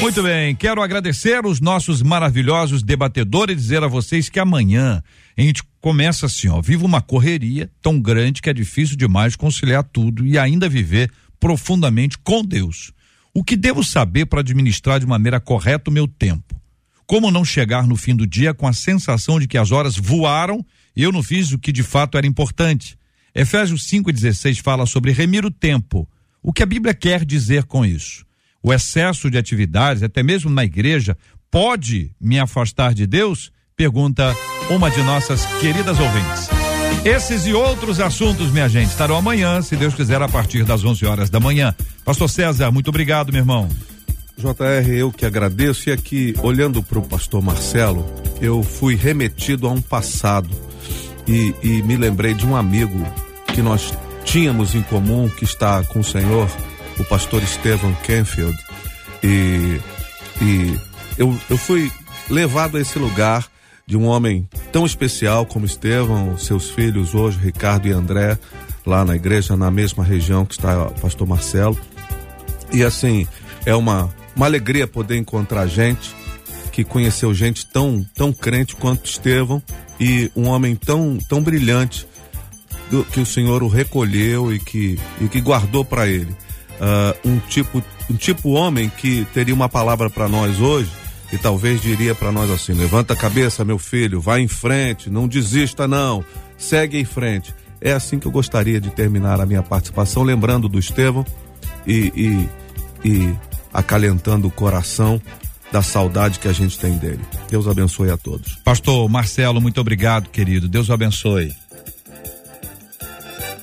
Speaker 1: Muito bem, quero agradecer os nossos maravilhosos debatedores e dizer a vocês que amanhã a gente começa assim, ó, viva uma correria tão grande que é difícil demais conciliar tudo e ainda viver profundamente com Deus. O que devo saber para administrar de maneira correta o meu tempo? Como não chegar no fim do dia com a sensação de que as horas voaram e eu não fiz o que de fato era importante? Efésios 5,16 fala sobre remir o tempo. O que a Bíblia quer dizer com isso? O excesso de atividades, até mesmo na igreja, pode me afastar de Deus? Pergunta uma de nossas queridas ouvintes. Esses e outros assuntos, minha gente, estarão amanhã, se Deus quiser, a partir das 11 horas da manhã. Pastor César, muito obrigado, meu irmão.
Speaker 2: JR, eu que agradeço. E aqui, olhando para o pastor Marcelo, eu fui remetido a um passado e, e me lembrei de um amigo que nós tínhamos em comum, que está com o Senhor, o pastor Stephen Kenfield. E, e eu, eu fui levado a esse lugar de um homem tão especial como Estevão, seus filhos hoje, Ricardo e André, lá na igreja, na mesma região que está o pastor Marcelo. E assim, é uma, uma alegria poder encontrar gente que conheceu gente tão, tão crente quanto Estevão e um homem tão, tão brilhante do, que o Senhor o recolheu e que, e que guardou para ele. Uh, um tipo um tipo homem que teria uma palavra para nós hoje e talvez diria para nós assim: levanta a cabeça, meu filho, vai em frente, não desista não, segue em frente. É assim que eu gostaria de terminar a minha participação, lembrando do Estevão e, e, e acalentando o coração da saudade que a gente tem dele. Deus abençoe a todos.
Speaker 1: Pastor Marcelo, muito obrigado, querido. Deus o abençoe.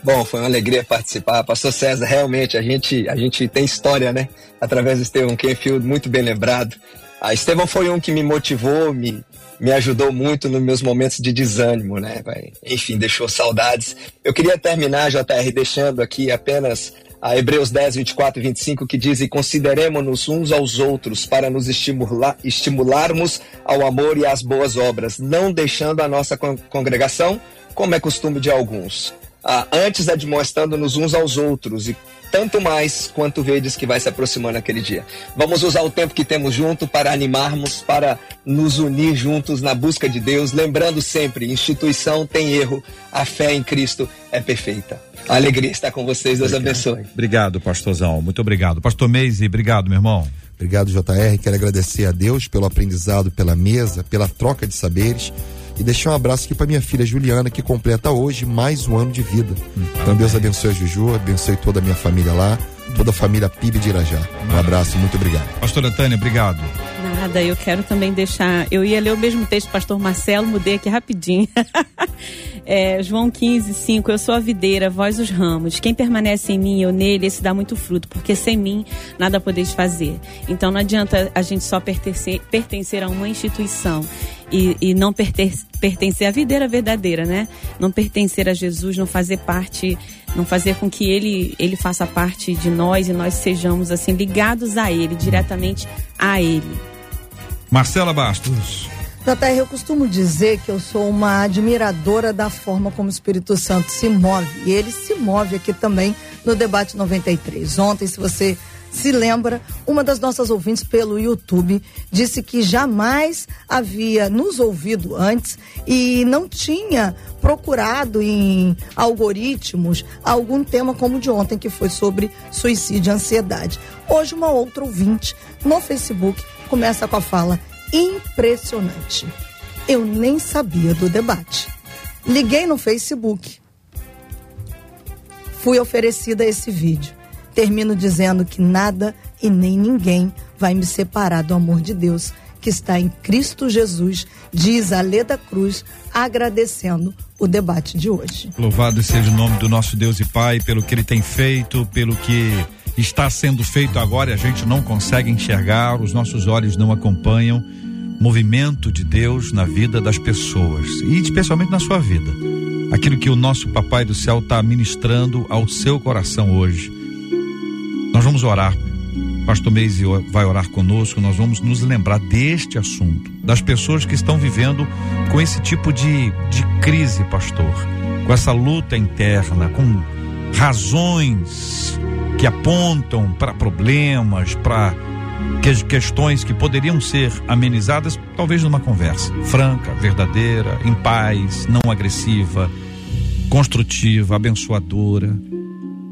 Speaker 5: Bom, foi uma alegria participar. Pastor César, realmente a gente, a gente tem história, né? Através do Estevão Kenfield, muito bem lembrado. A Estevão foi um que me motivou, me, me ajudou muito nos meus momentos de desânimo, né? Enfim, deixou saudades. Eu queria terminar, JR, deixando aqui apenas a Hebreus 10, 24 e 25, que diz: E consideremos-nos uns aos outros para nos estimular, estimularmos ao amor e às boas obras, não deixando a nossa congregação, como é costume de alguns. Ah, antes admoestando-nos uns aos outros, e tanto mais quanto vedes que vai se aproximando aquele dia. Vamos usar o tempo que temos junto para animarmos, para nos unir juntos na busca de Deus, lembrando sempre: instituição tem erro, a fé em Cristo é perfeita. A alegria está com vocês, Deus obrigado. abençoe.
Speaker 1: Obrigado, pastorzão. Muito obrigado. Pastor Meise, obrigado, meu irmão.
Speaker 4: Obrigado, JR. Quero agradecer a Deus pelo aprendizado, pela mesa, pela troca de saberes. E deixar um abraço aqui para minha filha Juliana, que completa hoje mais um ano de vida. Hum, então Deus abençoe a Juju, abençoe toda a minha família lá, toda a família PIB de Irajá. Um abraço, muito obrigado.
Speaker 1: Pastora Tânia, obrigado.
Speaker 3: Nada, eu quero também deixar. Eu ia ler o mesmo texto, pastor Marcelo, mudei aqui rapidinho. É, João 15, 5, eu sou a videira, vós os ramos. Quem permanece em mim eu nele, esse dá muito fruto, porque sem mim nada podeis fazer. Então não adianta a gente só pertencer, pertencer a uma instituição e, e não pertencer, pertencer à videira verdadeira, né? Não pertencer a Jesus, não fazer parte, não fazer com que ele, ele faça parte de nós e nós sejamos assim ligados a ele, diretamente a ele.
Speaker 1: Marcela Bastos.
Speaker 6: JR, eu costumo dizer que eu sou uma admiradora da forma como o Espírito Santo se move. E ele se move aqui também no debate 93. Ontem, se você se lembra, uma das nossas ouvintes pelo YouTube disse que jamais havia nos ouvido antes e não tinha procurado em algoritmos algum tema como o de ontem, que foi sobre suicídio e ansiedade. Hoje, uma outra ouvinte no Facebook começa com a fala: impressionante. Eu nem sabia do debate. Liguei no Facebook. Fui oferecida esse vídeo. Termino dizendo que nada e nem ninguém vai me separar do amor de Deus que está em Cristo Jesus, diz a Leda Cruz, agradecendo o debate de hoje.
Speaker 1: Louvado seja o nome do nosso Deus e Pai pelo que ele tem feito, pelo que está sendo feito agora e a gente não consegue enxergar, os nossos olhos não acompanham movimento de Deus na vida das pessoas e especialmente na sua vida. Aquilo que o nosso Papai do Céu está ministrando ao seu coração hoje. Nós vamos orar. Pastor Meise vai orar conosco. Nós vamos nos lembrar deste assunto, das pessoas que estão vivendo com esse tipo de, de crise, pastor, com essa luta interna, com razões que apontam para problemas, para que questões que poderiam ser amenizadas, talvez numa conversa franca, verdadeira, em paz, não agressiva, construtiva, abençoadora.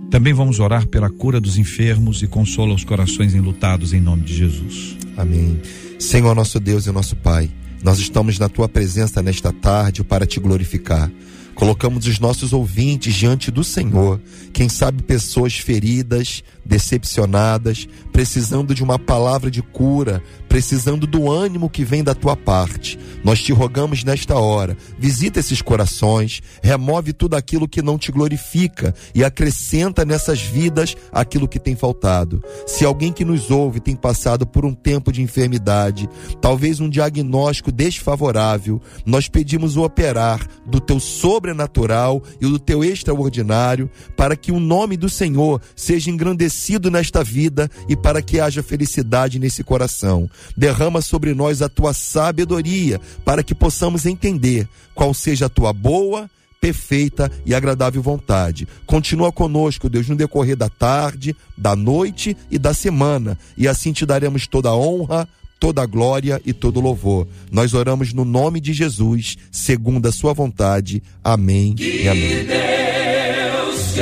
Speaker 1: Também vamos orar pela cura dos enfermos e consola os corações enlutados em nome de Jesus.
Speaker 4: Amém. Senhor nosso Deus e nosso Pai, nós estamos na tua presença nesta tarde para te glorificar. Colocamos os nossos ouvintes diante do Senhor. Quem sabe pessoas feridas, decepcionadas, precisando de uma palavra de cura, precisando do ânimo que vem da tua parte. Nós te rogamos nesta hora, visita esses corações, remove tudo aquilo que não te glorifica e acrescenta nessas vidas aquilo que tem faltado. Se alguém que nos ouve tem passado por um tempo de enfermidade, talvez um diagnóstico desfavorável, nós pedimos o operar do teu sobrenatural e do teu extraordinário para que o nome do Senhor seja engrandecido nesta vida e para que haja felicidade nesse coração. Derrama sobre nós a tua sabedoria para que possamos entender qual seja a tua boa, perfeita e agradável vontade. Continua conosco, Deus, no decorrer da tarde, da noite e da semana, e assim te daremos toda a honra, toda a glória e todo o louvor. Nós oramos no nome de Jesus, segundo a sua vontade. Amém que e amém. Deus te